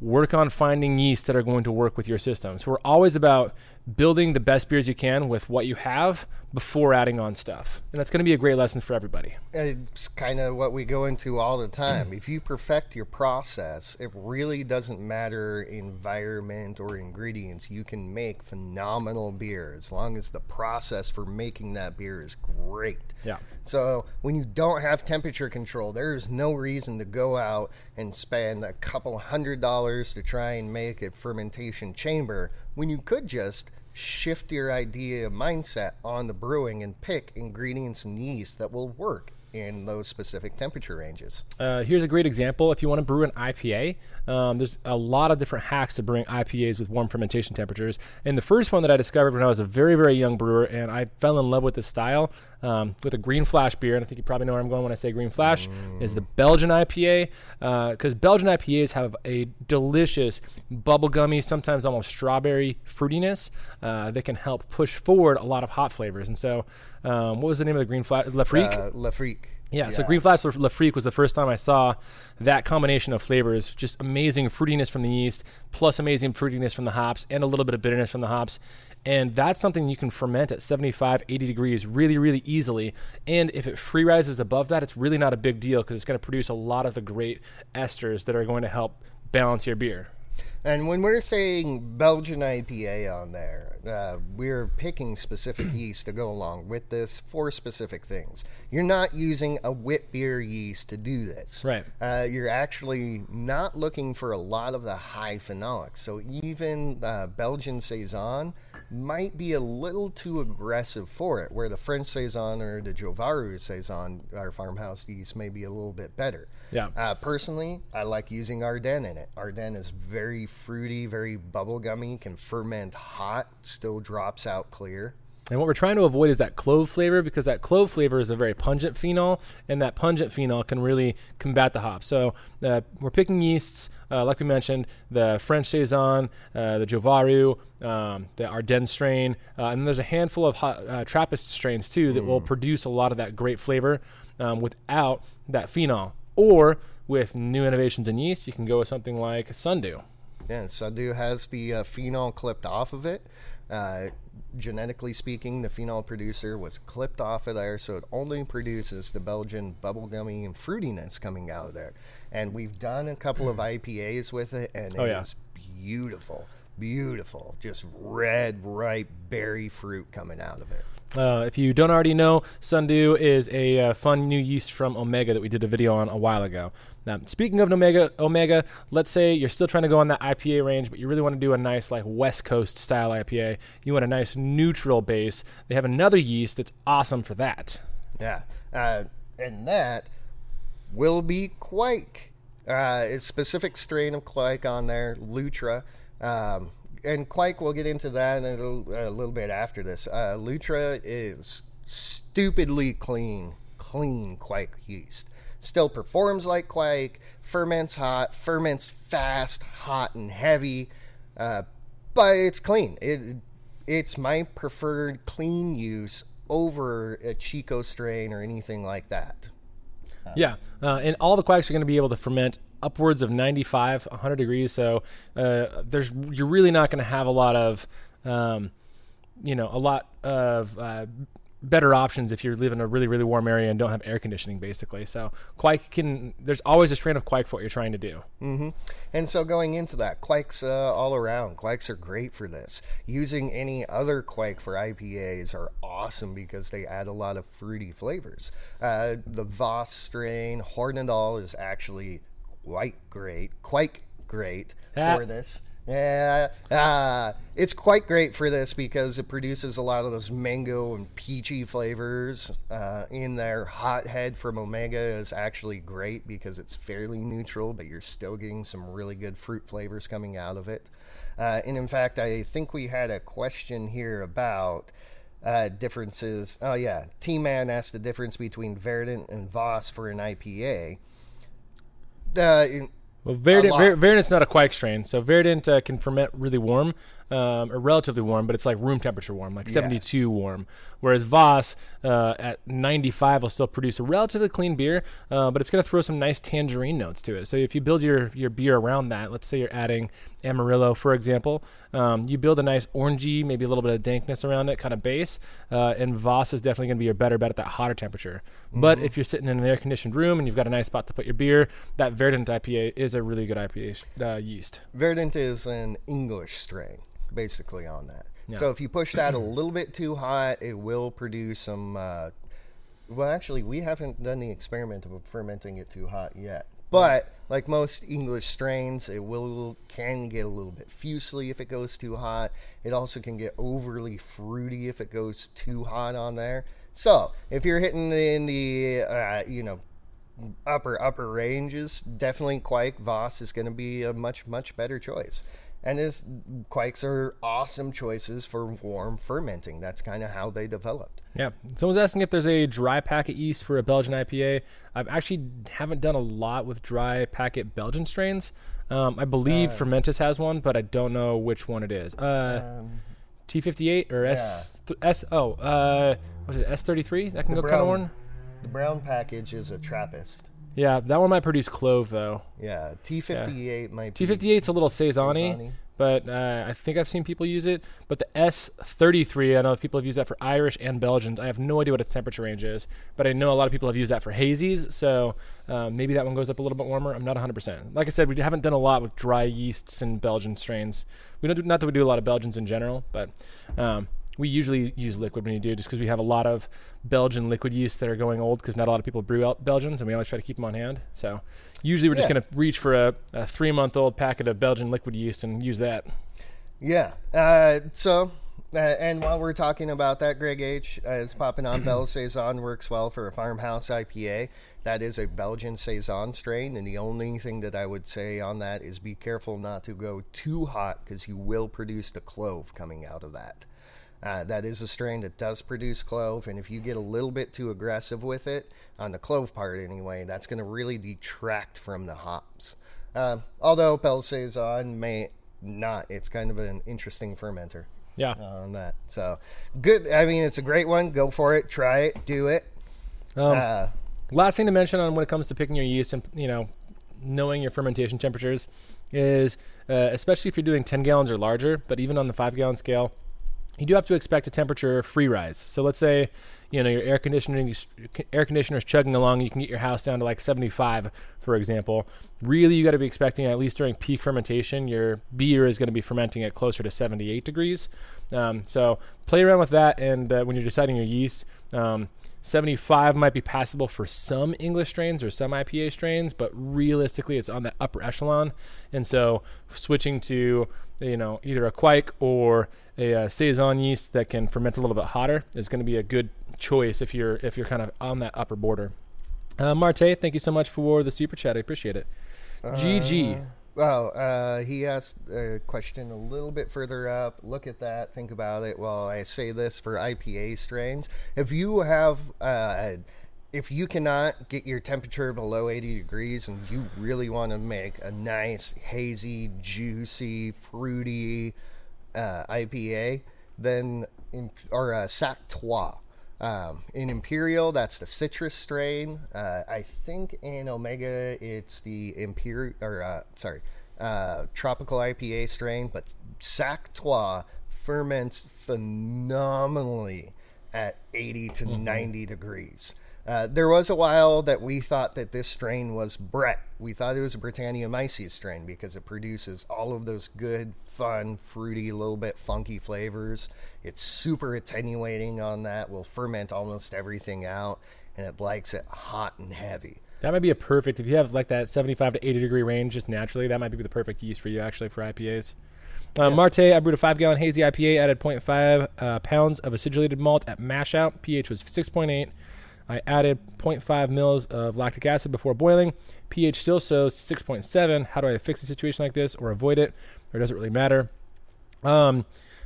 A: work on finding yeast that are going to work with your system. So we're always about building the best beers you can with what you have before adding on stuff. And that's going to be a great lesson for everybody.
B: It's kind of what we go into all the time. if you perfect your process, it really doesn't matter environment or ingredients. You can make phenomenal beer as long as the process for making that beer is great.
A: Yeah.
B: So when you don't have temperature control, there is no reason to go out and spend a couple hundred dollars to try and make a fermentation chamber when you could just shift your idea mindset on the brewing and pick ingredients and yeast that will work in those specific temperature ranges.
A: Uh, here's a great example. If you want to brew an IPA, um, there's a lot of different hacks to brewing IPAs with warm fermentation temperatures. And the first one that I discovered when I was a very, very young brewer, and I fell in love with this style um, with a Green Flash beer. And I think you probably know where I'm going when I say Green Flash, mm. is the Belgian IPA. Because uh, Belgian IPAs have a delicious, bubblegummy, sometimes almost strawberry fruitiness uh, that can help push forward a lot of hot flavors. And so, um, what was the name of the Green Flash? Le Freak?
B: Uh, Le Freak.
A: Yeah, yeah, so Green Flash Le Freak was the first time I saw that combination of flavors. Just amazing fruitiness from the yeast, plus amazing fruitiness from the hops, and a little bit of bitterness from the hops. And that's something you can ferment at 75, 80 degrees really, really easily. And if it free rises above that, it's really not a big deal because it's going to produce a lot of the great esters that are going to help balance your beer.
B: And when we're saying Belgian IPA on there, uh, we're picking specific yeast to go along with this for specific things. You're not using a wit beer yeast to do this.
A: Right.
B: Uh, you're actually not looking for a lot of the high phenolics. So even uh, Belgian Saison might be a little too aggressive for it, where the French Saison or the Jovaru Saison, our farmhouse yeast, may be a little bit better.
A: Yeah.
B: Uh, personally, I like using Ardenne in it. Ardenne is very fruity, very bubblegummy, can ferment hot, still drops out clear.
A: And what we're trying to avoid is that clove flavor because that clove flavor is a very pungent phenol, and that pungent phenol can really combat the hop. So uh, we're picking yeasts, uh, like we mentioned, the French Saison, uh, the Jovaru, um, the Ardenne strain, uh, and there's a handful of hot, uh, Trappist strains too that mm. will produce a lot of that great flavor um, without that phenol. Or with new innovations in yeast, you can go with something like Sundew.
B: Yeah, Sundew has the uh, phenol clipped off of it. Uh, genetically speaking, the phenol producer was clipped off of there, so it only produces the Belgian bubblegummy and fruitiness coming out of there. And we've done a couple of IPAs with it, and oh, it yeah. is beautiful, beautiful, just red, ripe berry fruit coming out of it.
A: Uh, if you don't already know, Sundew is a uh, fun new yeast from Omega that we did a video on a while ago. Now, speaking of Omega, Omega, let's say you're still trying to go on that IPA range, but you really want to do a nice like West Coast style IPA. You want a nice neutral base. They have another yeast that's awesome for that.
B: Yeah, uh, and that will be Kveik. Uh, a specific strain of Kveik on there, Lutra. Um, and Kveik, we'll get into that a little, a little bit after this. Uh, Lutra is stupidly clean, clean Kveik yeast. Still performs like Kveik, ferments hot, ferments fast, hot and heavy, uh, but it's clean. It, it's my preferred clean use over a Chico strain or anything like that.
A: Yeah, uh, and all the Kveiks are going to be able to ferment upwards of 95, 100 degrees. So uh, there's you're really not going to have a lot of, um, you know, a lot of uh, better options if you live in a really really warm area and don't have air conditioning basically. So Kveik can there's always a strain of Kveik for what you're trying to do.
B: Mm-hmm. and so going into that Kveiks uh, all around. Kveiks are great for this. Using any other Kveik for ipas are awesome because they add a lot of fruity flavors. Uh, the voss strain hornindal is actually quite great, quite great ah. for this. Yeah, uh, it's quite great for this because it produces a lot of those mango and peachy flavors uh, in there. Hothead from Omega is actually great because it's fairly neutral, but you're still getting some really good fruit flavors coming out of it. Uh, and in fact, I think we had a question here about uh, differences. Oh, yeah. T Man asked the difference between Verdant and Voss for an IPA. Uh,
A: well, Verdant, Ver, Verdant's not a Kveik strain, so Verdant uh, can ferment really warm, um, or relatively warm, but it's like room temperature warm, like yeah. 72 warm. Whereas Voss uh, at 95 will still produce a relatively clean beer, uh, but it's going to throw some nice tangerine notes to it. So if you build your your beer around that, let's say you're adding Amarillo, for example, um, you build a nice orangey, maybe a little bit of dankness around it, kind of base, uh, and Voss is definitely going to be your better bet at that hotter temperature. Mm-hmm. But if you're sitting in an air conditioned room and you've got a nice spot to put your beer, that Verdant IPA is a really good IPA uh, yeast.
B: Verdant is an English strain, basically on that. Yeah. So if you push that a little bit too hot, it will produce some. Uh, well, actually, we haven't done the experiment of fermenting it too hot yet. But like most English strains, it will can get a little bit fusely if it goes too hot. It also can get overly fruity if it goes too hot on there. So if you're hitting in the uh, you know upper upper ranges, definitely Kveik Voss is going to be a much much better choice. And his kveiks are awesome choices for warm fermenting. That's kind of how they developed.
A: Yeah. Someone's asking if there's a dry packet yeast for a Belgian IPA. I've actually haven't done a lot with dry packet Belgian strains. Um, I believe Fermentis has one, but I don't know which one it is. Uh,
B: Um,
A: T58 or S th- S oh uh what is it S33 that can
B: The
A: go kind of warm.
B: The brown package is a Trappist.
A: Yeah, that one might produce clove though.
B: Yeah, T58 might be.
A: T58's a little saison-y,
B: Saison-y.
A: but uh, I think I've seen people use it. But the S33, I know people have used that for Irish and Belgians. I have no idea what its temperature range is, but I know a lot of people have used that for hazies. So uh, maybe that one goes up a little bit warmer. I'm not 100%. Like I said, we haven't done a lot with dry yeasts and Belgian strains. We don't do, not that we do a lot of Belgians in general, but um, we usually use liquid when you do, just because we have a lot of Belgian liquid yeast that are going old because not a lot of people brew out Belgians, and we always try to keep them on hand. So usually we're just going to reach for a, a three month old packet of Belgian liquid yeast and use that.
B: Yeah. Uh, so, uh, and while we're talking about that, Greg H uh, is popping on Belle Saison works well for a farmhouse IPA. That is a Belgian Saison strain, and the only thing that I would say on that is be careful not to go too hot because you will produce the clove coming out of that. Uh, that is a strain that does produce clove, and if you get a little bit too aggressive with it, on the clove part anyway, that's going to really detract from the hops. Uh, although Saison may not, it's kind of an interesting fermenter
A: Yeah.
B: on that. So good. I mean, it's a great one. Go for it. Try it. Do it.
A: Um,
B: Uh,
A: Last thing to mention on when it comes to picking your yeast and you know knowing your fermentation temperatures is uh, especially if you're doing 10 gallons or larger, but even on the five gallon scale, you do have to expect a temperature free rise. So let's say you know your air conditioning air conditioner is chugging along, you can get your house down to like 75, for example. Really, you got to be expecting at least during peak fermentation, your beer is going to be fermenting at closer to 78 degrees. Um, so play around with that, and uh, when you're deciding your yeast. Um, 75 might be passable for some English strains or some IPA strains, but realistically, it's on that upper echelon. And so, switching to you know either a kveik or a, uh saison yeast that can ferment a little bit hotter is going to be a good choice if you're if you're kind of on that upper border. Uh, Marte, thank you so much for the super chat. I appreciate it. GG.
B: Oh, uh, he asked a question a little bit further up. Look at that. Think about it while I say this for IPA strains. If you have, uh, if you cannot get your temperature below 80 degrees and you really want to make a nice, hazy, juicy, fruity uh, IPA, then, or a Sac Trois. Um, in Imperial, that's the citrus strain. Uh, I think in Omega, it's the Imperial, or uh, sorry, uh, tropical IPA strain. But Sac Trois ferments phenomenally at 80 to 90 degrees. Uh, there was a while that we thought that this strain was Brett. We thought it was a Brettanomyces strain because it produces all of those good, fun, fruity, little bit funky flavors. It's super attenuating on that. Will ferment almost everything out, and it likes it hot and heavy.
A: That might be a perfect if you have like that 75 to 80 degree range just naturally. That might be the perfect yeast for you actually for IPAs. Uh, Marte, I brewed a five gallon hazy IPA, added 0.5 uh, pounds of acidulated malt at mash out. pH was 6.8. I added 0.5 mils of lactic acid before boiling. pH still shows 6.7. How do I fix a situation like this or avoid it? Or does it really matter? Um,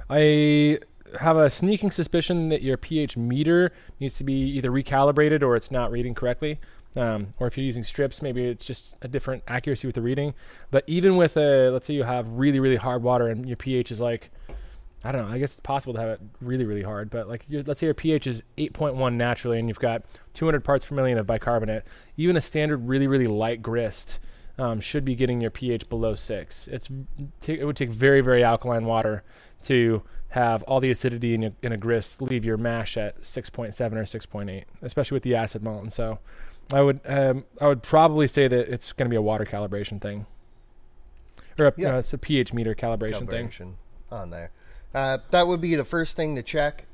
A: I have a sneaking suspicion that your pH meter needs to be either recalibrated or it's not reading correctly. Um, or if you're using strips, maybe it's just a different accuracy with the reading. But even with a, let's say you have really, really hard water and your pH is like, I don't know, I guess it's possible to have it really, really hard. But like, let's say your pH is 8.1 naturally and you've got 200 parts per million of bicarbonate. Even a standard really, really light grist um, should be getting your pH below six. It's t- it would take very, very alkaline water to have all the acidity in, your, in a grist leave your mash at 6.7 or 6.8, especially with the acid malt. And so, I would um, I would probably say that it's going to be a water calibration thing, or a,
B: Yeah.
A: uh, it's a pH meter calibration, thing.
B: calibration on there. Uh, that would be the first thing to check.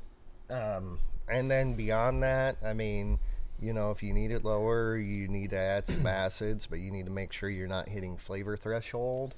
B: Um, and then beyond that, I mean, you know, if you need it lower, you need to add some acids, but you need to make sure you're not hitting flavor threshold.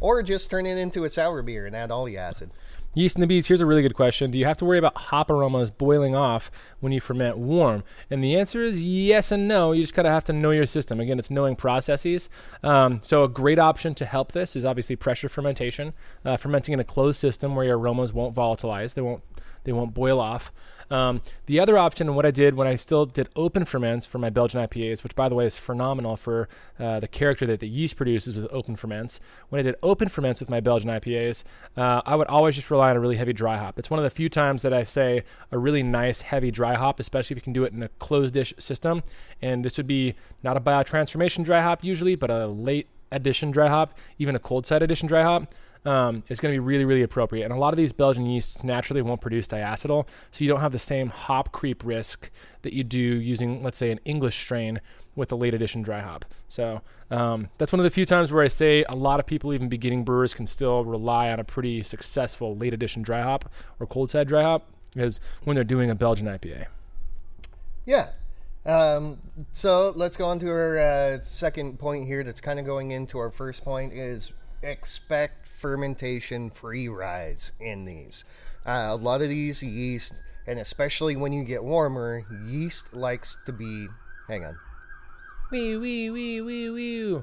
B: Or just turn it into a sour beer and add all the acid.
A: Yeast and the bees. Here's a really good question. Do you have to worry about hop aromas boiling off when you ferment warm? And the answer is yes and no. You just kind of have to know your system. Again, it's knowing processes. Um, so a great option to help this is obviously pressure fermentation, uh, fermenting in a closed system where your aromas won't volatilize. They won't they won't boil off. Um, the other option, and what I did when I still did open ferments for my Belgian IPAs, which by the way is phenomenal for uh, the character that the yeast produces with open ferments. When I did open ferments with my Belgian IPAs, uh, I would always just rely on a really heavy dry hop. It's one of the few times that I say a really nice heavy dry hop, especially if you can do it in a closed dish system. And this would be not a biotransformation dry hop usually, but a late addition dry hop, even a cold side addition dry hop um, is going to be really, really appropriate. And a lot of these Belgian yeasts naturally won't produce diacetyl, so you don't have the same hop creep risk that you do using, let's say, an English strain with a late edition dry hop. So um, that's one of the few times where I say a lot of people, even beginning brewers, can still rely on a pretty successful late edition dry hop or cold side dry hop, is when they're doing a Belgian IPA.
B: Yeah. Um, so let's go on to our uh, second point here. That's kind of going into our first point is expect fermentation free rise in these. Uh, a lot of these yeast, and especially when you get warmer, yeast likes to be. Hang on.
A: Wee wee wee wee wee.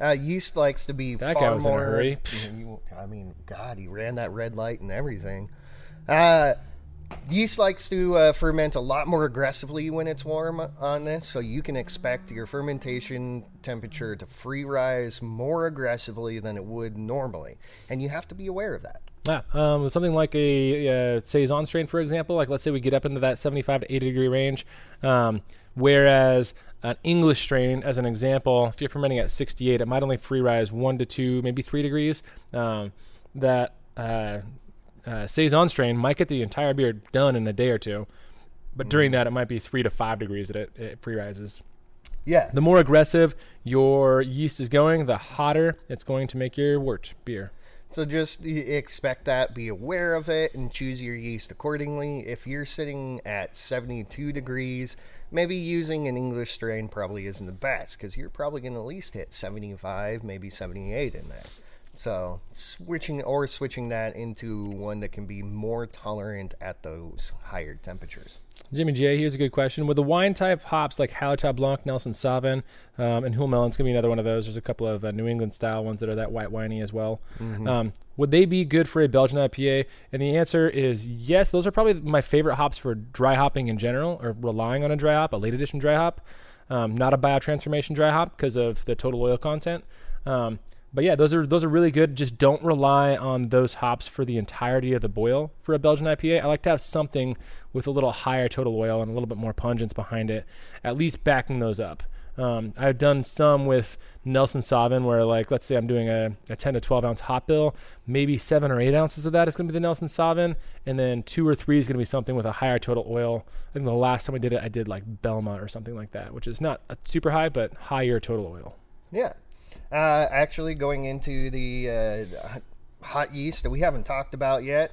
B: Uh, yeast likes to be
A: that
B: far
A: guy was
B: more.
A: in a hurry.
B: I mean, God, he ran that red light and everything. Uh, yeast likes to uh, ferment a lot more aggressively when it's warm on this, so you can expect your fermentation temperature to free rise more aggressively than it would normally, and you have to be aware of that.
A: Yeah, um, something like a, a saison strain, for example. Like let's say we get up into that 75 to 80 degree range, um, whereas an English strain, as an example, if you're fermenting at 68, it might only free rise one to two, maybe three degrees. Um, that uh, uh, saison strain might get the entire beer done in a day or two, but during mm. that it might be three to five degrees that it, it free rises.
B: Yeah.
A: The more aggressive your yeast is going, the hotter it's going to make your wort beer.
B: So just expect that, be aware of it, and choose your yeast accordingly. If you're sitting at 72 degrees, maybe using an English strain probably isn't the best because you're probably going to at least hit 75, maybe 78 in there. So switching or switching that into one that can be more tolerant at those higher temperatures.
A: Jimmy J, here's a good question. With the wine type hops like Hallertau Blanc, Nelson Sauvin, um, and Huell it's going to be another one of those. There's a couple of uh, New England style ones that are that white winey as well. Mm-hmm. Um, would they be good for a Belgian IPA? And the answer is yes. Those are probably my favorite hops for dry hopping in general, or relying on a dry hop, a late edition dry hop. Um, not a biotransformation dry hop because of the total oil content. Um, but yeah, those are those are really good. Just don't rely on those hops for the entirety of the boil for a Belgian IPA. I like to have something with a little higher total oil and a little bit more pungence behind it, at least backing those up. Um, I've done some with Nelson Sauvin where, like, let's say I'm doing a, a 10 to 12 ounce hop bill, maybe seven or eight ounces of that is going to be the Nelson Sauvin, and then two or three is going to be something with a higher total oil. I think the last time I did it, I did like Belma or something like that, which is not super high, but higher total oil.
B: Yeah, uh, actually, going into the uh, hot yeast that we haven't talked about yet,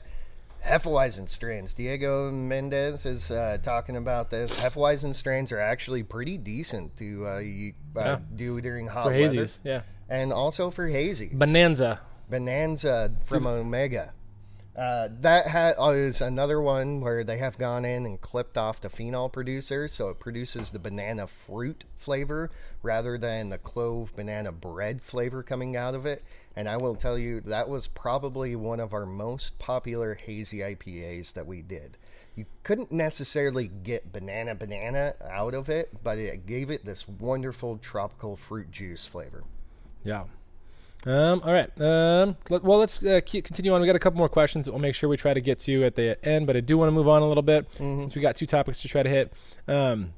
B: Hefeweizen strains. Diego Mendez is uh, talking about this. Hefeweizen strains are actually pretty decent to uh, you, uh, yeah. do during hot
A: for
B: weather.
A: hazies, yeah,
B: and also for hazies.
A: Bananza,
B: Bananza from. Omega. Uh, that ha- uh, is another one where they have gone in and clipped off the phenol producer, so it produces the banana fruit flavor rather than the clove banana bread flavor coming out of it. And I will tell you, that was probably one of our most popular hazy IPAs that we did. You couldn't necessarily get banana banana out of it, but it gave it this wonderful tropical fruit juice flavor.
A: Yeah, um, all right. Um, let, well, let's uh, keep, continue on. We got a couple more questions that we'll make sure we try to get to at the end, but I do want to move on a little bit mm-hmm. since we got two topics to try to hit. Um,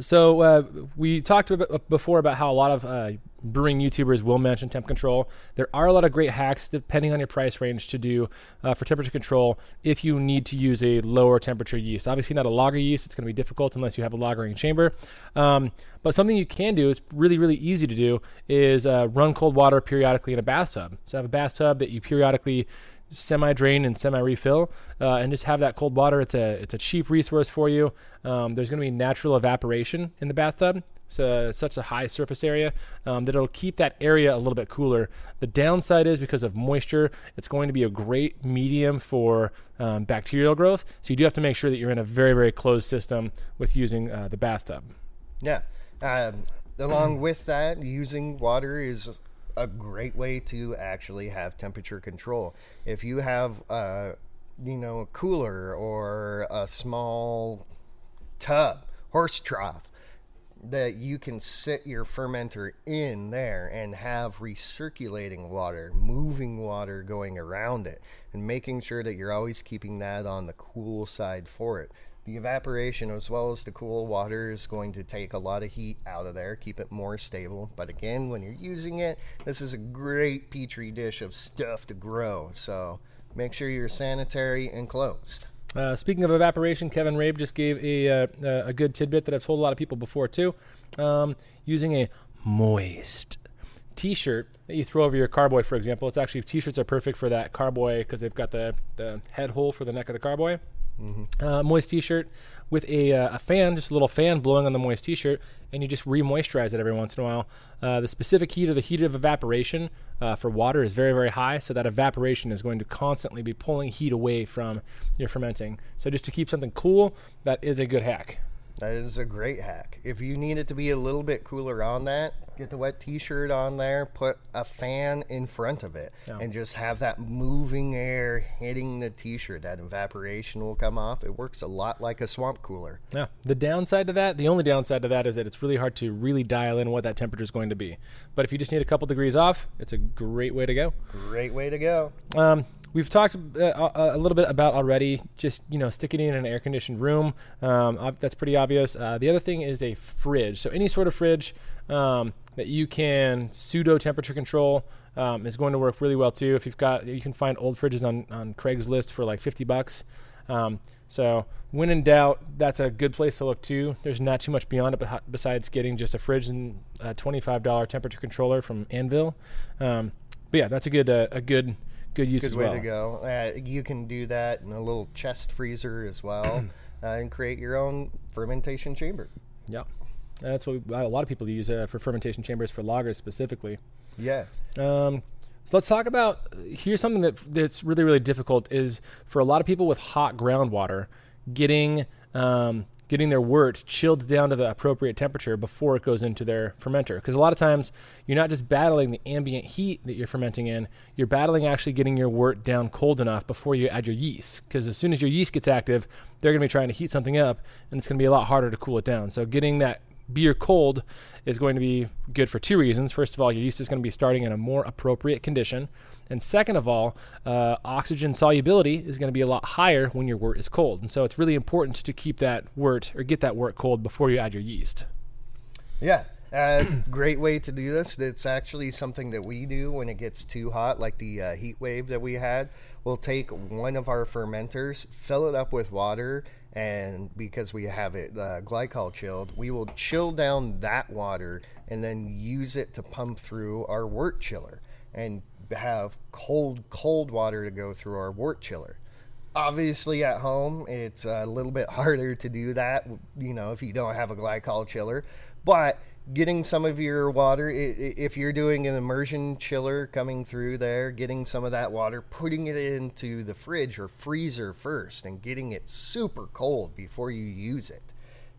A: so uh, we talked before about how a lot of uh, brewing YouTubers will mention temp control. There are a lot of great hacks depending on your price range to do uh, for temperature control if you need to use a lower temperature yeast. Obviously, not a lager yeast; it's going to be difficult unless you have a lagering chamber. Um, but something you can do, it's really really easy to do, is uh, run cold water periodically in a bathtub. So have a bathtub that you periodically semi drain and semi refill, uh, and just have that cold water. It's a it's a cheap resource for you. Um, there's going to be natural evaporation in the bathtub, so such a high surface area um, that it'll keep that area a little bit cooler. The downside is because of moisture, it's going to be a great medium for um, bacterial growth. So you do have to make sure that you're in a very very closed system with using uh, the bathtub.
B: Yeah. Um, along with that, using water is a great way to actually have temperature control. If you have, a you know, a cooler or a small tub, horse trough, that you can sit your fermenter in there and have recirculating water, moving water going around it, and making sure that you're always keeping that on the cool side for it. The evaporation, as well as the cool water, is going to take a lot of heat out of there, keep it more stable. But again, when you're using it, this is a great petri dish of stuff to grow. So make sure you're sanitary and closed.
A: Uh, speaking of evaporation, Kevin Rabe just gave a, uh, a good tidbit that I've told a lot of people before too. Um, using a moist t-shirt that you throw over your carboy, for example. It's actually t-shirts are perfect for that carboy because they've got the, the head hole for the neck of the carboy. Mm-hmm. Uh, moist t-shirt with a, uh, a fan, just a little fan blowing on the moist t-shirt, and you just re-moisturize it every once in a while. Uh, the specific heat or the heat of evaporation uh, for water is very, very high, so that evaporation is going to constantly be pulling heat away from your fermenting. So just to keep something cool, that is a good hack.
B: That is a great hack. If you need it to be a little bit cooler on that, get the wet t-shirt on there, put a fan in front of it, yeah. and just have that moving air hitting the t-shirt. That evaporation will come off. It works a lot like a swamp cooler.
A: Yeah. The downside to that, the only downside to that is that it's really hard to really dial in what that temperature is going to be. But if you just need a couple degrees off, it's a great way to go.
B: Great way to go.
A: Um, we've talked uh, a little bit about already just you know sticking in an air conditioned room. Um, that's pretty obvious. Uh, the other thing is a fridge. So any sort of fridge um, that you can pseudo temperature control um, is going to work really well too. If you've got you can find old fridges on, on craigslist for like 50 bucks. Um, so when in doubt that's a good place to look too. There's not too much beyond it besides getting just a fridge and a $25 temperature controller from anvil. Um, but yeah that's a good uh, a good good use
B: good way
A: well.
B: to go. Uh, you can do that in a little chest freezer as well, uh, and create your own fermentation chamber.
A: Yeah, that's what we, a lot of people use uh, for fermentation chambers for lagers specifically.
B: Yeah.
A: Um, so let's talk about here's something that that's really really difficult is for a lot of people with hot groundwater getting um, getting their wort chilled down to the appropriate temperature before it goes into their fermenter. Because a lot of times you're not just battling the ambient heat that you're fermenting in, you're battling actually getting your wort down cold enough before you add your yeast. Because as soon as your yeast gets active, they're going to be trying to heat something up, and it's going to be a lot harder to cool it down. So getting that beer cold is going to be good for two reasons. First of all, your yeast is going to be starting in a more appropriate condition. And second of all, uh, oxygen solubility is going to be a lot higher when your wort is cold. And so it's really important to keep that wort or get that wort cold before you add your yeast.
B: Yeah. Uh, great way to do this. It's actually something that we do when it gets too hot, like the uh, heat wave that we had. We'll take one of our fermenters, fill it up with water, and because we have it uh, glycol chilled, we will chill down that water and then use it to pump through our wort chiller and have cold, cold water to go through our wort chiller. Obviously, at home, it's a little bit harder to do that, you know, if you don't have a glycol chiller. But getting some of your water if you're doing an immersion chiller coming through there getting some of that water putting it into the fridge or freezer first and getting it super cold before you use it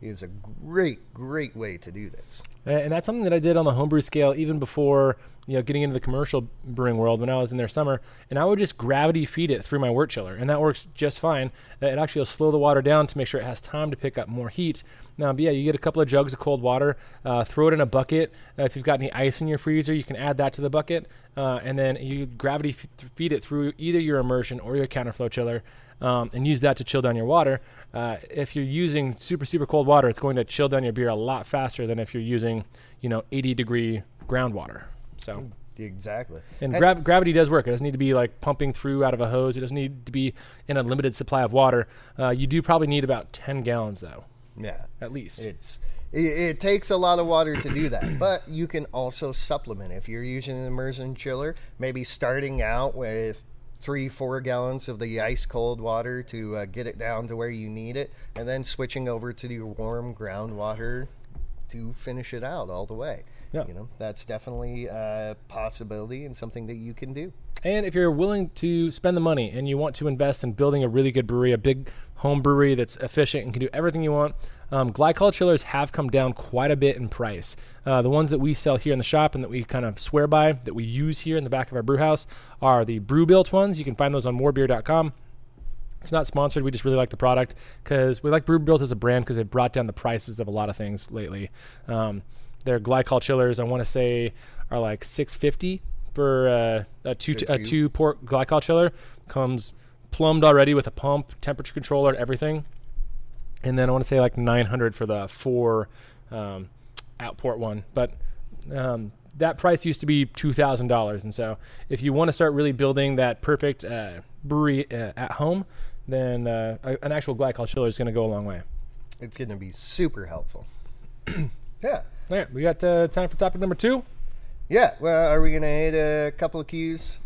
B: is a great great way to do this
A: and that's something that i did on the homebrew scale even before you know, getting into the commercial brewing world when I was in there summer, and I would just gravity feed it through my wort chiller, and that works just fine. It actually will slow the water down to make sure it has time to pick up more heat. Now, yeah, you get a couple of jugs of cold water, uh, throw it in a bucket. Uh, if you've got any ice in your freezer, you can add that to the bucket, uh, and then you gravity f- feed it through either your immersion or your counterflow chiller, um, and use that to chill down your water. Uh, if you're using super super cold water, it's going to chill down your beer a lot faster than if you're using, you know, 80 degree groundwater. So
B: exactly,
A: and gra- gravity does work. It doesn't need to be like pumping through out of a hose. It doesn't need to be in a limited supply of water. Uh, you do probably need about ten gallons though.
B: Yeah,
A: at least
B: it's. It, it takes a lot of water to do that, but you can also supplement if you're using an immersion chiller. Maybe starting out with three, four gallons of the ice cold water to uh, get it down to where you need it, and then switching over to the warm groundwater to finish it out all the way.
A: Yeah.
B: You know, that's definitely a possibility and something that you can do.
A: And if you're willing to spend the money and you want to invest in building a really good brewery, a big home brewery that's efficient and can do everything you want, um, glycol chillers have come down quite a bit in price. Uh, the ones that we sell here in the shop and that we kind of swear by, that we use here in the back of our brew house, are the brew built ones. You can find those on morebeer.com. It's not sponsored. We just really like the product because we like Brew Built as a brand because they've brought down the prices of a lot of things lately. Um, their glycol chillers, I want to say, are like 650 for uh, a two
B: Good
A: a
B: too.
A: two port glycol chiller. Comes plumbed already with a pump, temperature controller, everything. And then I want to say like 900 for the four um, outport one, but um, that price used to be two thousand dollars. And so, if you want to start really building that perfect uh, brewery uh, at home, then uh, an actual glycol chiller is going to go a long way.
B: It's going to be super helpful. yeah.
A: All right, we got uh, time for topic number two.
B: Yeah. Well, are we going to hit a couple of cues?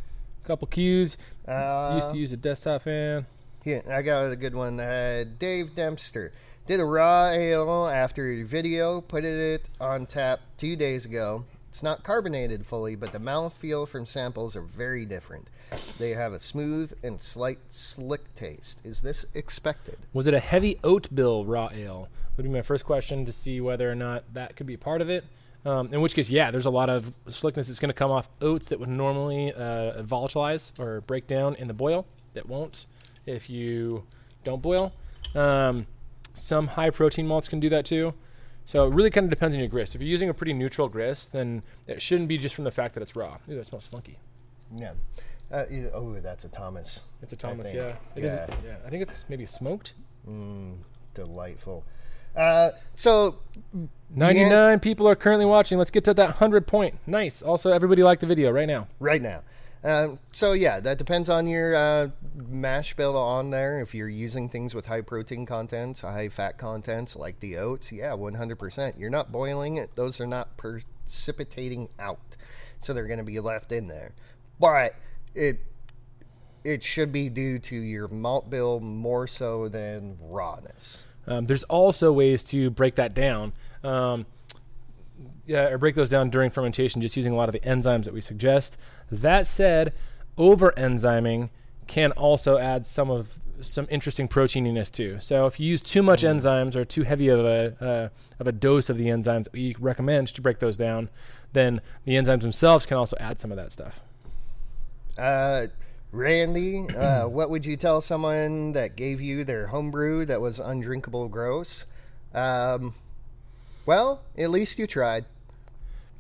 A: A couple cues.
B: Uh,
A: used to use a desktop fan.
B: Yeah, I got a good one. Uh, Dave Dempster did a raw ale after a video, put it on tap two days ago. It's not carbonated fully, but the mouthfeel from samples are very different. They have a smooth and slight slick taste. Is this expected?
A: Was it a heavy oat bill raw ale? Would be my first question to see whether or not that could be part of it. Um, in which case, yeah, there's a lot of slickness that's going to come off oats that would normally uh, volatilize or break down in the boil that won't if you don't boil. Um, some high protein malts can do that too. So it really kind of depends on your grist. If you're using a pretty neutral grist, then it shouldn't be just from the fact that it's raw. Ooh, that smells funky.
B: Yeah. Uh, oh, that's a Thomas.
A: It's a Thomas, yeah. It is.
B: Yeah.
A: Yeah, I think it's maybe smoked.
B: Mm, Delightful. Uh, so
A: 99 people are currently watching. Let's get to that 100 point. Nice. Also, everybody like the video right now.
B: right now. Um, so yeah, that depends on your uh, mash bill on there. If you're using things with high protein contents, high fat contents like the oats, yeah, 100%. You're not boiling it; those are not precipitating out, so they're going to be left in there. But it it should be due to your malt bill more so than rawness.
A: Um, there's also ways to break that down. Um, yeah, or break those down during fermentation just using a lot of the enzymes that we suggest. That said, over enzyming can also add some of some interesting proteininess too. So if you use too much enzymes or too heavy of a uh, of a dose of the enzymes that we recommend to break those down, then the enzymes themselves can also add some of that stuff.
B: Uh, Randy, uh, what would you tell someone that gave you their homebrew that was undrinkable gross? Um, well, at least you tried.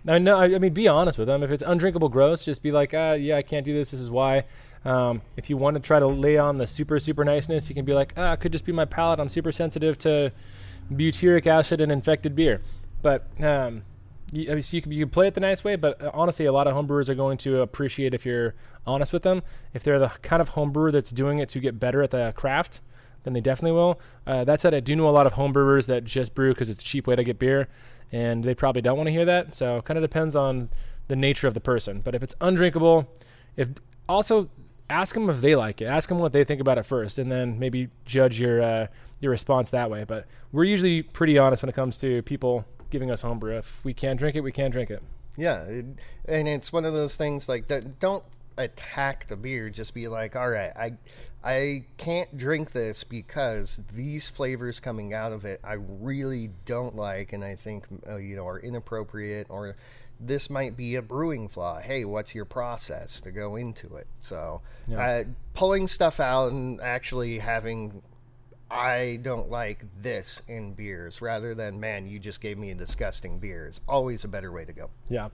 A: I no, I mean, be honest with them. If it's undrinkable gross, just be like, ah, yeah, I can't do this. This is why. Um, if you want to try to lay on the super, super niceness, you can be like, ah, it could just be my palate. I'm super sensitive to butyric acid and infected beer. But um, you, you, can, you can play it the nice way, but uh, honestly, a lot of homebrewers are going to appreciate if you're honest with them. If they're the kind of homebrewer that's doing it to get better at the craft, then they definitely will. Uh, that said, I do know a lot of homebrewers that just brew because it's a cheap way to get beer, and they probably don't want to hear that. So, it kind of depends on the nature of the person. But if it's undrinkable, if also ask them if they like it, ask them what they think about it first, and then maybe judge your uh, your response that way. But we're usually pretty honest when it comes to people giving us homebrew. If we can't drink it, we can't drink it.
B: Yeah, it, and it's one of those things like that. Don't attack the beer. Just be like, all right, I I can't drink this because these flavors coming out of it I really don't like, and I think uh, you know are inappropriate or this might be a brewing flaw. Hey, what's your process to go into it? So, uh, pulling stuff out and actually having I don't like this in beers rather than, man, you just gave me a disgusting beer is always a better way to go.
A: Yeah.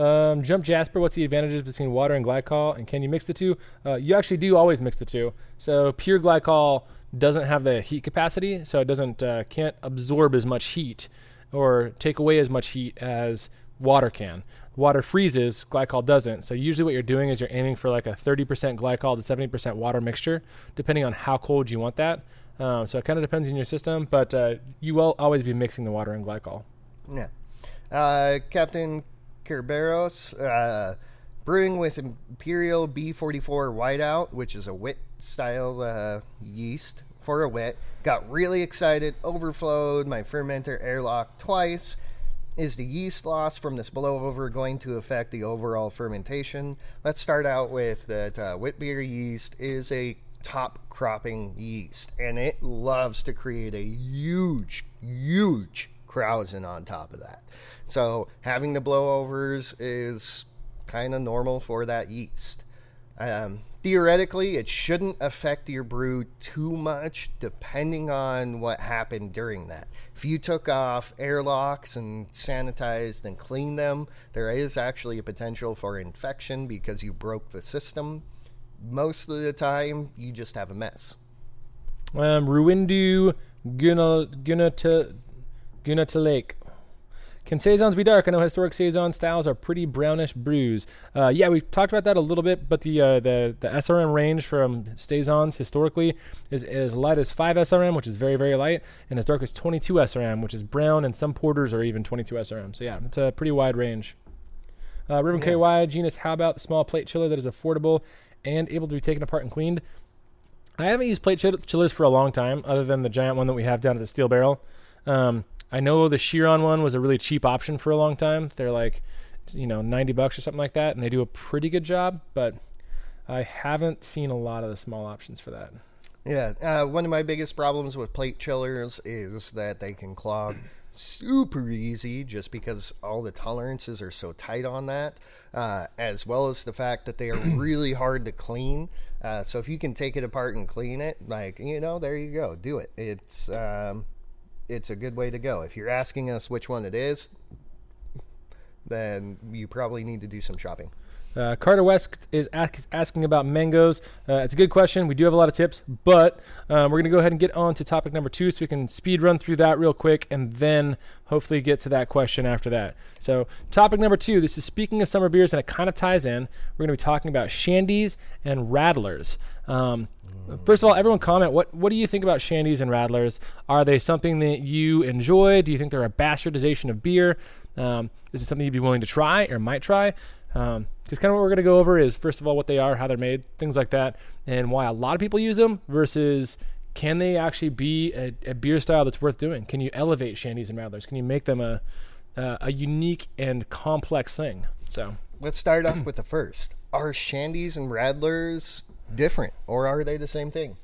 A: Um, Jump Jasper, what's the advantages between water and glycol? And can you mix the two? Uh, you actually do always mix the two. So pure glycol doesn't have the heat capacity, so it doesn't uh, can't absorb as much heat or take away as much heat as water can. Water freezes, glycol doesn't. So usually what you're doing is you're aiming for like a 30% glycol to 70% water mixture, depending on how cold you want that. Um, so it kind of depends on your system, but uh, you will always be mixing the water and glycol.
B: Yeah. Uh, Captain Kerberos, uh, brewing with Imperial B44 Whiteout, which is a wit style uh, yeast for a wit. Got really excited, overflowed my fermenter airlock twice. is the yeast loss from this blowover going to affect the overall fermentation? Let's start out with that uh, wit beer yeast is a top cropping yeast, and it loves to create a huge, huge krausen on top of that. So having the blowovers is kind of normal for that yeast. Um, theoretically, it shouldn't affect your brew too much depending on what happened during that. If you took off airlocks and sanitized and cleaned them, there is actually a potential for infection because you broke the system. Most of the time, you just have a mess.
A: Um, Ruindu Gunata Gunata Lake. Can saisons be dark? I know historic saison styles are pretty brownish brews. Uh, yeah, we talked about that a little bit, but the uh, the the SRM range from saisons historically is as light as five SRM, which is very very light, and as dark as 22 SRM, which is brown, and some porters are even 22 SRM. So yeah, it's a pretty wide range. Uh, Ribbon
B: Yeah.
A: KY genus. How about the small plate chiller that is affordable and able to be taken apart and cleaned? I haven't used plate chill- chillers for a long time, other than the giant one that we have down at the Steel Barrel. Um, I know the Shirron one was a really cheap option for a long time. They're like, you know, ninety bucks or something like that, and they do a pretty good job. But I haven't seen a lot of the small options for that.
B: Yeah, uh, one of my biggest problems with plate chillers is that they can clog super easy just because all the tolerances are so tight on that, uh, as well as the fact that they are really hard to clean. Uh, so if you can take it apart and clean it, like you know, there you go, do it. It's um, it's a good way to go. If you're asking us which one it is, then you probably need to do some shopping.
A: Uh, Carter West is ask, asking about mangoes. Uh, it's a good question. We do have a lot of tips, but um, we're going to go ahead and get on to topic number two so we can speed run through that real quick and then hopefully get to that question after that. So, topic number two this is speaking of summer beers and it kind of ties in. We're going to be talking about shandies and radlers. Um, First of all, everyone comment what what do you think about shandies and radlers? Are they something that you enjoy? Do you think they're a bastardization of beer? Um, is it something you'd be willing to try or might try? Because kind of what we're going to go over is first of all what they are, how they're made, things like that, and why a lot of people use them versus can they actually be a, a beer style that's worth doing? Can you elevate shandies and radlers? Can you make them a a unique and complex thing? So
B: Let's start off with the first. Are shandies and radlers different, or are they the same thing?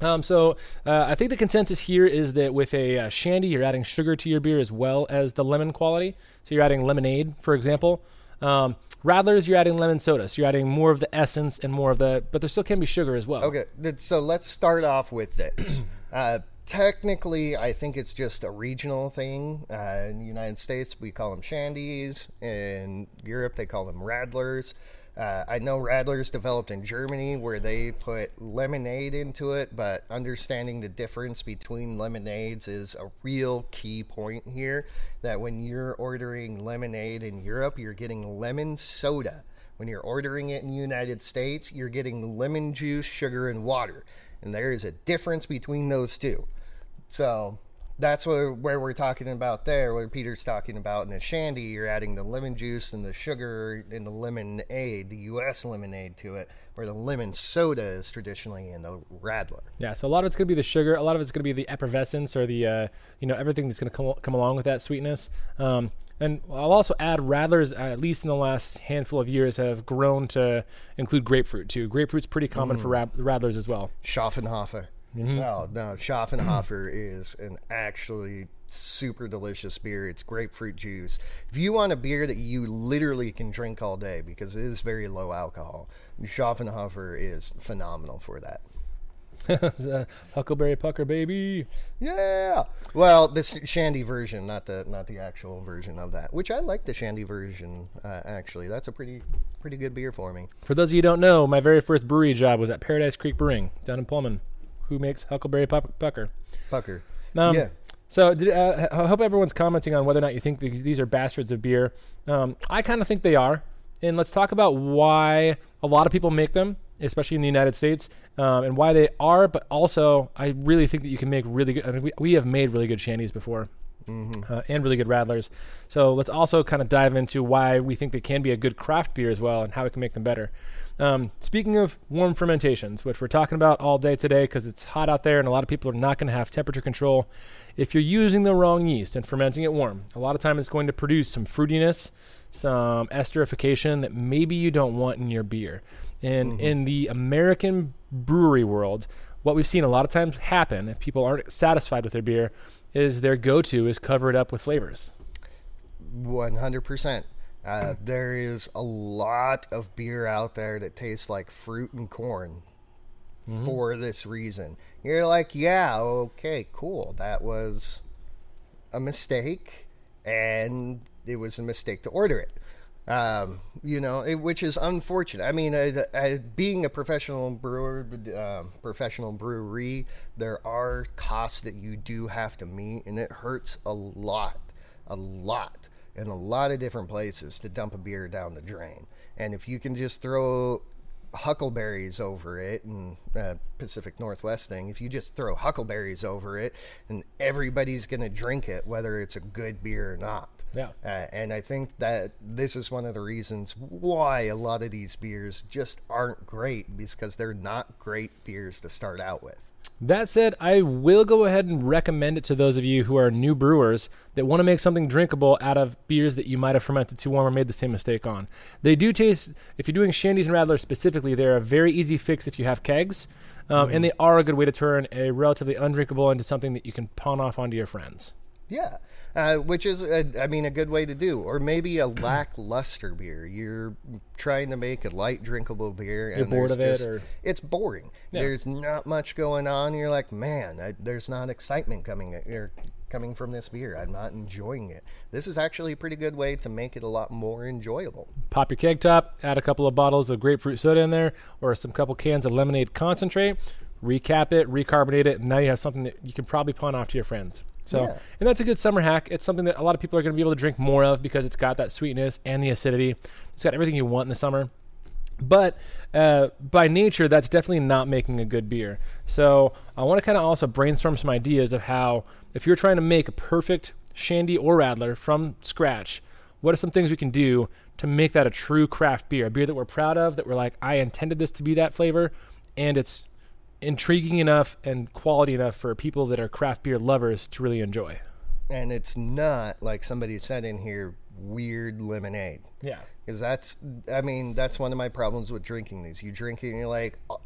A: Um, so uh, I think the consensus here is that with a uh, shandy, you're adding sugar to your beer as well as the lemon quality. So you're adding lemonade, for example. Um, Radlers, you're adding lemon soda. So you're adding more of the essence and more of the, but there still can be sugar as well.
B: Okay, so let's start off with this. uh, technically, I think it's just a regional thing. Uh, in the United States, we call them shandies. In Europe, they call them radlers. Uh, I know radlers developed in Germany where they put lemonade into it, but understanding the difference between lemonades is a real key point here. That when you're ordering lemonade in Europe, you're getting lemon soda. When you're ordering it in the United States, you're getting lemon juice, sugar, and water. And there is a difference between those two. So that's what where we're talking about there, where Peter's talking about in the shandy, you're adding the lemon juice and the sugar and the lemonade, the U.S. lemonade to it, where the lemon soda is traditionally in the Radler.
A: Yeah, so a lot of it's going to be the sugar. A lot of it's going to be the effervescence or the, uh, you know, everything that's going to come, come along with that sweetness. Um, and I'll also add Radlers, uh, at least in the last handful of years, have grown to include grapefruit too. Grapefruit's pretty common for Rad- Radlers as well.
B: Schöfferhofer. No, no, Schöfferhofer is an actually super delicious beer. It's grapefruit juice. If you want a beer that you literally can drink all day because it is very low alcohol, Schöfferhofer is phenomenal for that.
A: Uh, Huckleberry Pucker, baby.
B: Yeah. Well, this shandy version, not the not the actual version of that, which I like the shandy version. Uh, actually, that's a pretty pretty good beer for me.
A: For those of you who don't know, my very first brewery job was at Paradise Creek Brewing down in Pullman, who makes Huckleberry Pucker.
B: Pucker.
A: Um,
B: yeah.
A: So did, uh, I hope everyone's commenting on whether or not you think these are bastards of beer. Um, I kind of think they are, and let's talk about why a lot of people make them, especially in the United States, um, and why they are. But also, I really think that you can make really good. I mean, we, we have made really good shandies before. uh, and really good radlers. So let's also kind of dive into why we think they can be a good craft beer as well and how we can make them better. Um, speaking of warm fermentations, which we're talking about all day today because it's hot out there and a lot of people are not going to have temperature control. If you're using the wrong yeast and fermenting it warm, a lot of time it's going to produce some fruitiness, some esterification that maybe you don't want in your beer. And in the American brewery world, what we've seen a lot of times happen if people aren't satisfied with their beer is their go-to is cover it up with flavors.
B: One hundred percent. Uh, there is a lot of beer out there that tastes like fruit and corn for this reason. You're like, yeah, okay, cool. That was a mistake, and it was a mistake to order it. Um, you know, it, which is unfortunate. I mean, uh, uh, being a professional brewer, um professional brewery, there are costs that you do have to meet, and it hurts a lot, a lot, in a lot of different places to dump a beer down the drain. And if you can just throw huckleberries over it and uh, Pacific Northwest thing. If you just throw huckleberries over it, and everybody's going to drink it, whether it's a good beer or not.
A: Yeah.
B: Uh, and I think that this is one of the reasons why a lot of these beers just aren't great because they're not great beers to start out with.
A: That said, I will go ahead and recommend it to those of you who are new brewers that want to make something drinkable out of beers that you might have fermented too warm or made the same mistake on. They do taste, if you're doing shandies and radlers specifically, they're a very easy fix if you have kegs, um, and they are a good way to turn a relatively undrinkable into something that you can pawn off onto your friends.
B: Yeah, uh, which is, uh, I mean, a good way to do. Or maybe a lackluster beer. You're trying to make a light drinkable beer, and
A: bored
B: there's
A: of it, or-
B: it's boring.
A: Yeah.
B: There's not much going on. You're like, man, I, there's not excitement coming or coming from this beer. I'm not enjoying it. This is actually a pretty good way to make it a lot more enjoyable.
A: Pop your keg top, add a couple of bottles of grapefruit soda in there, or some couple cans of lemonade concentrate, recap it, recarbonate it, and now you have something that you can probably pawn off to your friends. So,
B: Yeah.
A: and that's a good summer hack. It's something that a lot of people are going to be able to drink more of because it's got that sweetness and the acidity. It's got everything you want in the summer. But uh, by nature, that's definitely not making a good beer. So I want to kind of also brainstorm some ideas of how, if you're trying to make a perfect shandy or radler from scratch, what are some things we can do to make that a true craft beer, a beer that we're proud of, that we're like, I intended this to be that flavor, and it's intriguing enough and quality enough for people that are craft beer lovers to really enjoy.
B: And it's not like somebody said in here, weird lemonade.
A: Yeah.
B: Because that's, I mean, that's one of my problems with drinking these. You drink it and you're like, "Oh,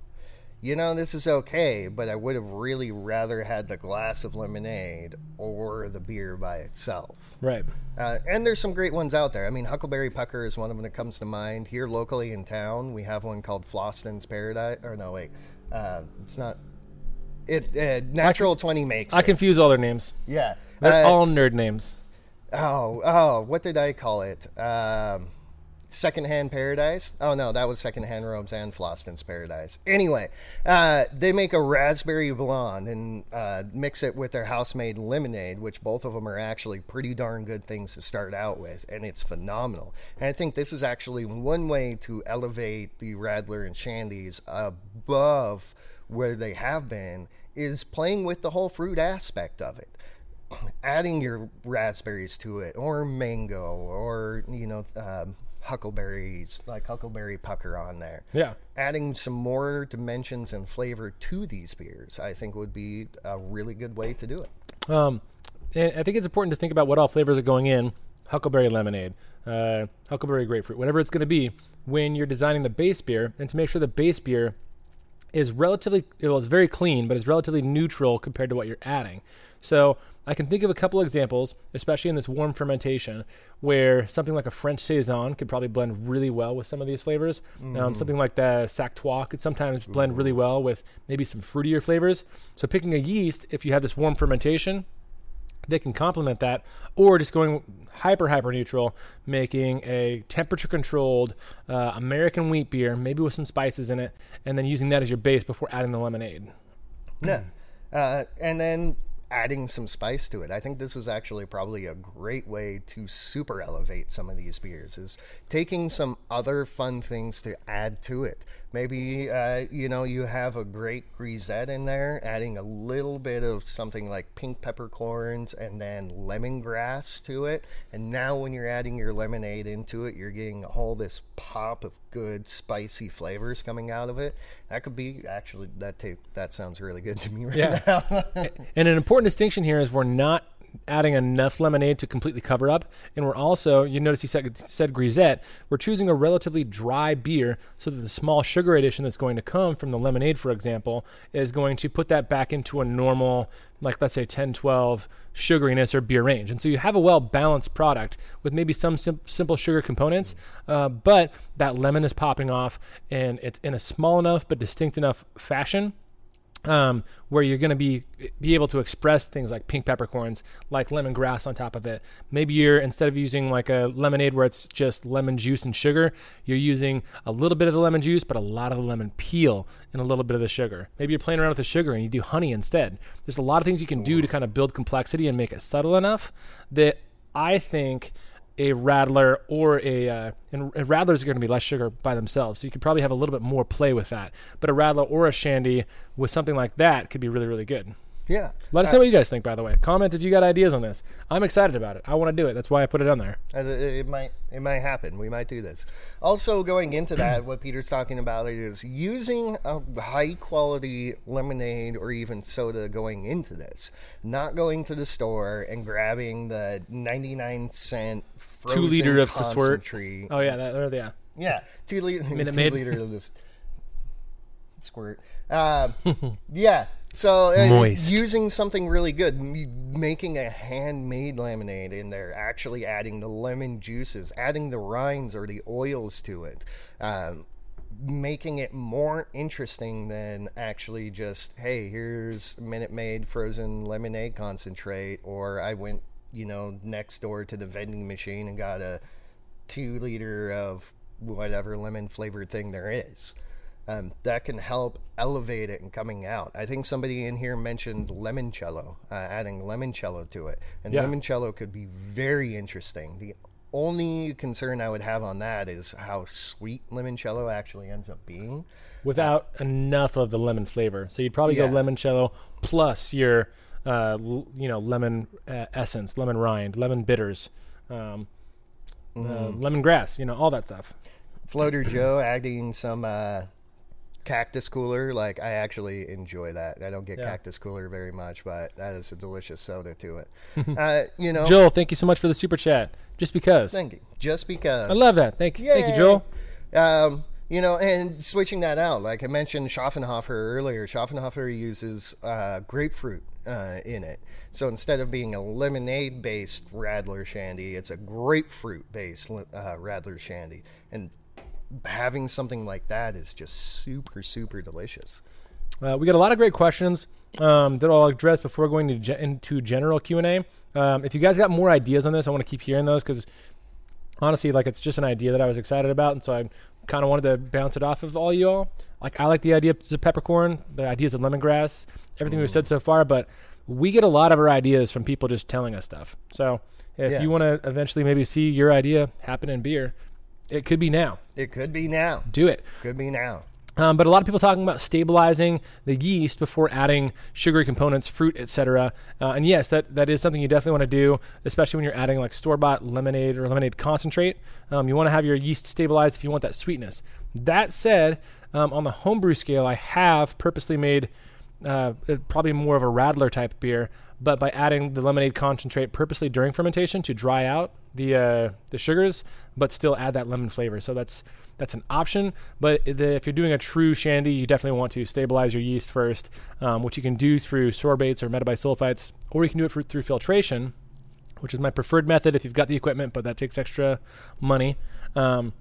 B: you know, this is okay, but I would have really rather had the glass of lemonade or the beer by itself.
A: Right.
B: Uh, and there's some great ones out there. I mean, Huckleberry Pucker is one of them that comes to mind. Here locally in town, we have one called Floston's Paradise. Or no, wait, uh, it's not. It uh, Natural Twenty makes
A: I
B: it.
A: confuse all their names.
B: yeah.
A: They're
B: Uh,
A: all nerd names.
B: Oh, oh, what did I call it? Um, Secondhand Paradise? Oh no, that was Secondhand Robes and Floston's Paradise. Anyway, uh, they make a raspberry blonde and uh, mix it with their house-made lemonade, which both of them are actually pretty darn good things to start out with, and it's phenomenal. And I think this is actually one way to elevate the Radler and Shandies above where they have been is playing with the whole fruit aspect of it adding your raspberries to it or mango or you know um, huckleberries like huckleberry pucker on there
A: Yeah.
B: adding some more dimensions and flavor to these beers i think would be a really good way to do it
A: Um, and I think it's important to think about what all flavors are going in. Huckleberry lemonade, uh, huckleberry grapefruit, whatever it's going to be when you're designing the base beer, and to make sure the base beer is relatively well, it's very clean, but it's relatively neutral compared to what you're adding. So I can think of a couple examples, especially in this warm fermentation, where something like a French saison could probably blend really well with some of these flavors. Um, something like the Sactois could sometimes blend really well with maybe some fruitier flavors. So picking a yeast, if you have this warm fermentation, they can complement that, or just going hyper hyper neutral, making a temperature controlled uh, American wheat beer, maybe with some spices in it, and then using that as your base before adding the lemonade.
B: Yeah, uh, and then adding some spice to it. I think this is actually probably a great way to super elevate some of these beers is taking some other fun things to add to it. Maybe uh, you know you have a great grisette in there, adding a little bit of something like pink peppercorns and then lemongrass to it. And now when you're adding your lemonade into it, you're getting all this pop of good spicy flavors coming out of it. That could be actually that ta- that sounds really good to me right
A: Yeah.
B: now.
A: And an important distinction here is we're not adding enough lemonade to completely cover up, and we're also you notice he said said grisette. We're choosing a relatively dry beer so that the small sugar addition that's going to come from the lemonade, for example, is going to put that back into a normal, like let's say 10, 12 sugariness or beer range. And so you have a well balanced product with maybe some sim- simple sugar components, uh, but that lemon is popping off, and it's in a small enough but distinct enough fashion um, where you're going to be be able to express things like pink peppercorns, like lemongrass on top of it. Maybe you're instead of using like a lemonade where it's just lemon juice and sugar, you're using a little bit of the lemon juice, but a lot of the lemon peel and a little bit of the sugar. Maybe you're playing around with the sugar and you do honey instead. There's a lot of things you can do to kind of build complexity and make it subtle enough that I think a rattler or a uh, and, and Radlers are going to be less sugar by themselves, so you could probably have a little bit more play with that. But a rattler or a Shandy with something like that could be really really good.
B: yeah.
A: Let us know what you guys think. By the way, comment if you got ideas on this. I'm excited about it. I want to do it. That's why I put it on there.
B: Uh, It might it might happen. We might do this. Also, going into that, what Peter's talking about is using a high quality lemonade or even soda going into this, not going to the store and grabbing the ninety nine cent
A: Two liter of Squirt.
B: concentrate.
A: Oh yeah, that or yeah.
B: Yeah, two liter,
A: Minute
B: two
A: Maid.
B: liter of this squirt. Uh, yeah. So uh,
A: Moist.
B: using something really good, m- making a handmade lemonade in there, actually adding the lemon juices, adding the rinds or the oils to it, um, making it more interesting than actually just hey, here's Minute Maid frozen lemonade concentrate, or I went you know next door to the vending machine and got a two liter of whatever lemon flavored thing there is. Um, that can help elevate it and coming out. I think somebody in here mentioned limoncello, uh, adding limoncello to it, and
A: Yeah.
B: limoncello could be very interesting. The only concern I would have on that is how sweet limoncello actually ends up being.
A: Without enough of the lemon flavor, so you'd probably
B: Yeah.
A: go limoncello plus your uh, l- you know lemon uh, essence, lemon rind, lemon bitters, um, uh,
B: Mm-hmm.
A: lemongrass. You know all that stuff.
B: Floater Joe adding some uh, cactus cooler. Like I actually enjoy that. I don't get
A: Yeah.
B: cactus cooler very much, but that is a delicious soda to it. uh, you know,
A: Joel, thank you so much for the super chat. Just because.
B: thank you. Just because
A: I love that. Thank you. Thank you, Joel.
B: Um, you know, and switching that out, like I mentioned Schöfferhofer earlier, Schöfferhofer uses uh, grapefruit uh, in it. So instead of being a lemonade based Radler Shandy, it's a grapefruit based uh, Radler Shandy. And having something like that is just super, super delicious.
A: Uh, we got a lot of great questions um, that I'll address before going to ge- into general Q and A. Um, if you guys got more ideas on this, I want to keep hearing those because honestly, like it's just an idea that I was excited about, and so I kind of wanted to bounce it off of all you all. Like I like the idea of peppercorn, the ideas of lemongrass, everything we've said so far, but we get a lot of our ideas from people just telling us stuff. So if
B: Yeah.
A: you want to eventually maybe see your idea happen in beer, it could be now.
B: It could be now.
A: Do it.
B: Could be now.
A: Um, but a lot of people talking about stabilizing the yeast before adding sugary components, fruit, etc. Uh, and yes, that, that is something you definitely want to do, especially when you're adding like store bought lemonade or lemonade concentrate. Um, you want to have your yeast stabilized if you want that sweetness. That said, um, on the homebrew scale, I have purposely made uh, probably more of a Radler type beer, but by adding the lemonade concentrate purposely during fermentation to dry out the uh, the sugars, but still add that lemon flavor. So that's that's an option. But the, if you're doing a true shandy, you definitely want to stabilize your yeast first, um, which you can do through sorbates or metabisulfites, or you can do it for, through filtration, which is my preferred method if you've got the equipment, but that takes extra money. Um,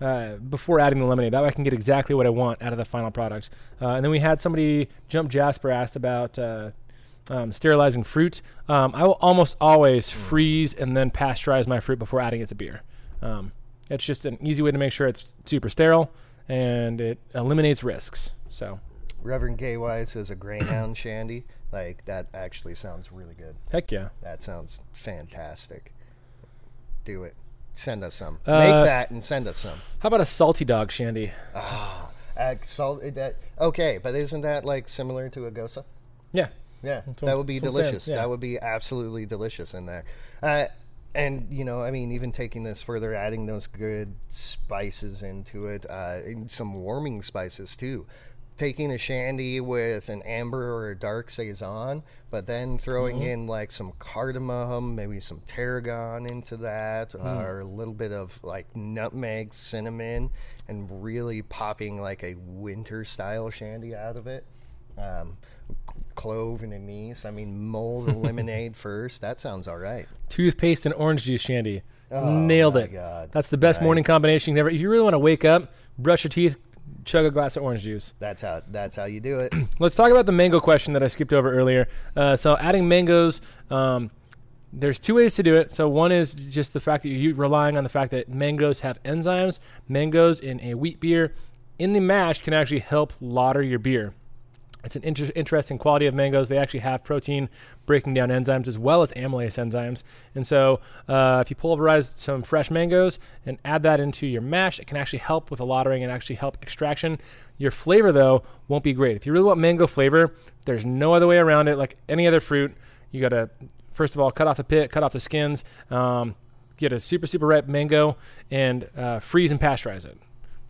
A: uh, before adding the lemonade. That way I can get exactly what I want out of the final product. Uh, and then we had somebody, Jump Jasper, asked about uh, um, sterilizing fruit. Um, I will almost always freeze and then pasteurize my fruit before adding it to beer. Um, it's just an easy way to make sure it's super sterile and it eliminates risks. So
B: Reverend KY says a Greyhound Shandy. Like that actually sounds really good.
A: Heck yeah.
B: That sounds fantastic. Do it. Send us some.
A: Uh,
B: Make that and send us some.
A: How about a salty dog shandy?
B: Ah, uh, salt, that, okay, but isn't that like similar to a gose?
A: Yeah.
B: Yeah,
A: what-
B: that would be
A: that's what I'm saying,
B: delicious.
A: yeah.
B: That would be absolutely delicious in there. Uh, and you know, I mean, even taking this further, adding those good spices into it, uh, and some warming spices too. Taking a shandy with an amber or a dark saison, but then throwing
A: Mm-hmm.
B: in like some cardamom, maybe some tarragon into that, uh, or a little bit of like nutmeg, cinnamon, and really popping like a winter style shandy out of it. Um, clove and anise. I mean, mold and lemonade first. That sounds all right.
A: Toothpaste and orange juice shandy.
B: Oh,
A: Nailed it.
B: God.
A: That's the best
B: Right.
A: morning combination you can ever. If you really want to wake up, brush your teeth, chug a glass of orange juice.
B: That's how. That's how you do it.
A: Let's talk about the mango question that I skipped over earlier. Uh, so adding mangoes, um, there's two ways to do it. So one is just the fact that you're relying on the fact that mangoes have enzymes. Mangoes in a wheat beer in the mash can actually help lauter your beer. It's an inter- interesting quality of mangoes. They actually have protein breaking down enzymes as well as amylase enzymes. And so, uh, if you pulverize some fresh mangoes and add that into your mash, it can actually help with the lautering and actually help extraction. Your flavor, though, won't be great. If you really want mango flavor, there's no other way around it. Like any other fruit, you got to, first of all, cut off the pit, cut off the skins, um, get a super, super ripe mango, and uh, freeze and pasteurize it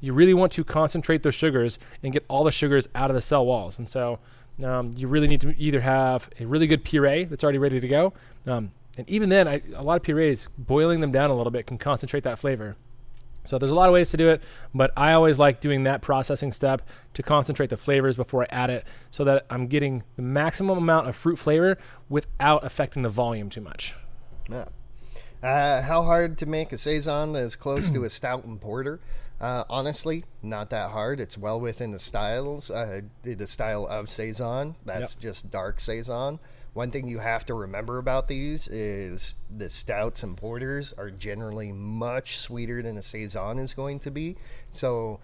A: you really want to concentrate those sugars and get all the sugars out of the cell walls. And so um, you really need to either have a really good puree that's already ready to go. Um, and even then, I, a lot of purees, boiling them down a little bit can concentrate that flavor. So there's a lot of ways to do it, but I always like doing that processing step to concentrate the flavors before I add it so that I'm getting the maximum amount of fruit flavor without affecting the volume too much.
B: Yeah. Uh, how hard to make a saison that is close to a stout and porter? Uh, honestly, not that hard. It's well within the styles, uh, the style of saison. That's just dark saison. One thing you have to remember about these is the stouts and porters are generally much sweeter than a saison is going to be. So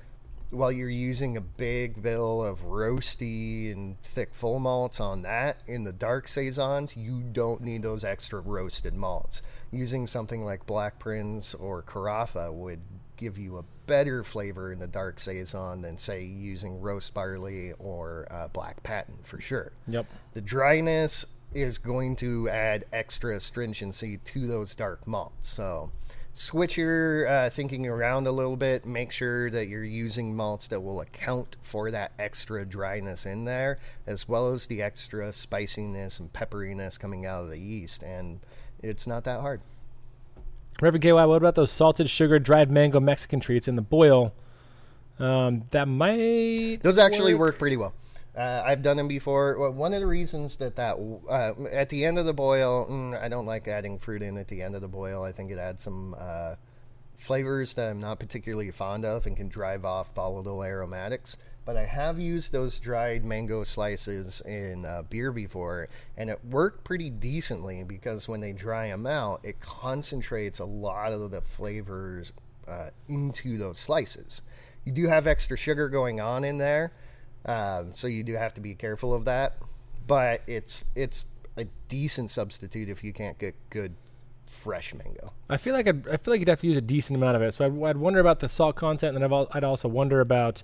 B: while you're using a big bill of roasty and thick full malts on that in the dark saisons you don't need those extra roasted malts using something like Blackprinz or carafa would give you a better flavor in the dark saison than say using roast barley or uh, black patent for sure
A: Yep.
B: the dryness is going to add extra astringency to those dark malts. So switch your uh, thinking around a little bit. Make sure that you're using malts that will account for that extra dryness in there, as well as the extra spiciness and pepperiness coming out of the yeast. And it's not that hard.
A: Reverend KY, what about those salted sugar dried mango Mexican treats in the boil? Um, that might.
B: Those actually work pretty well. Uh, I've done them before. Well, one of the reasons that that uh, at the end of the boil, mm, I don't like adding fruit in at the end of the boil. I think it adds some uh, flavors that I'm not particularly fond of and can drive off volatile aromatics. But I have used those dried mango slices in uh, beer before, and it worked pretty decently because when they dry them out, it concentrates a lot of the flavors uh, into those slices. You do have extra sugar going on in there, um, so you do have to be careful of that. But it's it's a decent substitute if you can't get good fresh mango.
A: I feel like I'd, I feel like you'd have to use a decent amount of it. So I'd, I'd wonder about the salt content, and al- I'd also wonder about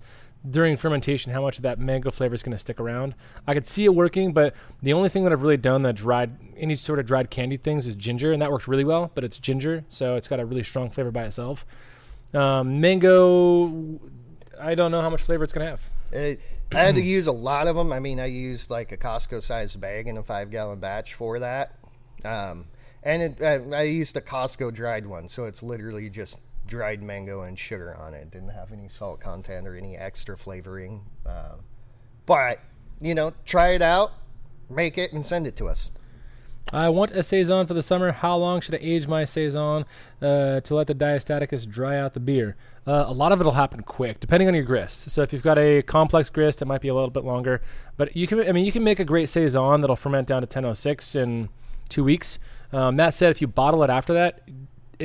A: during fermentation how much of that mango flavor is going to stick around. I could see it working, but the only thing that I've really done that dried any sort of dried candy things is ginger, and that worked really well. But it's ginger, so it's got a really strong flavor by itself. Um, mango, I don't know how much flavor it's going to have.
B: It, I had to use a lot of them. I mean, I used like a Costco sized bag in a five gallon batch for that. Um, and it, uh, I used the Costco dried one, so it's literally just dried mango and sugar on it. Didn't have any salt content or any extra flavoring. Uh, but, you know, try it out, make it, and send it to us.
A: I want a saison for the summer. How long should I age my saison uh, to let the diastaticus dry out the beer? Uh, a lot of it'll happen quick, depending on your grist. So if you've got a complex grist, it might be a little bit longer. But you can, I mean, you can make a great saison that'll ferment down to 1006 in two weeks. Um, that said, if you bottle it after that,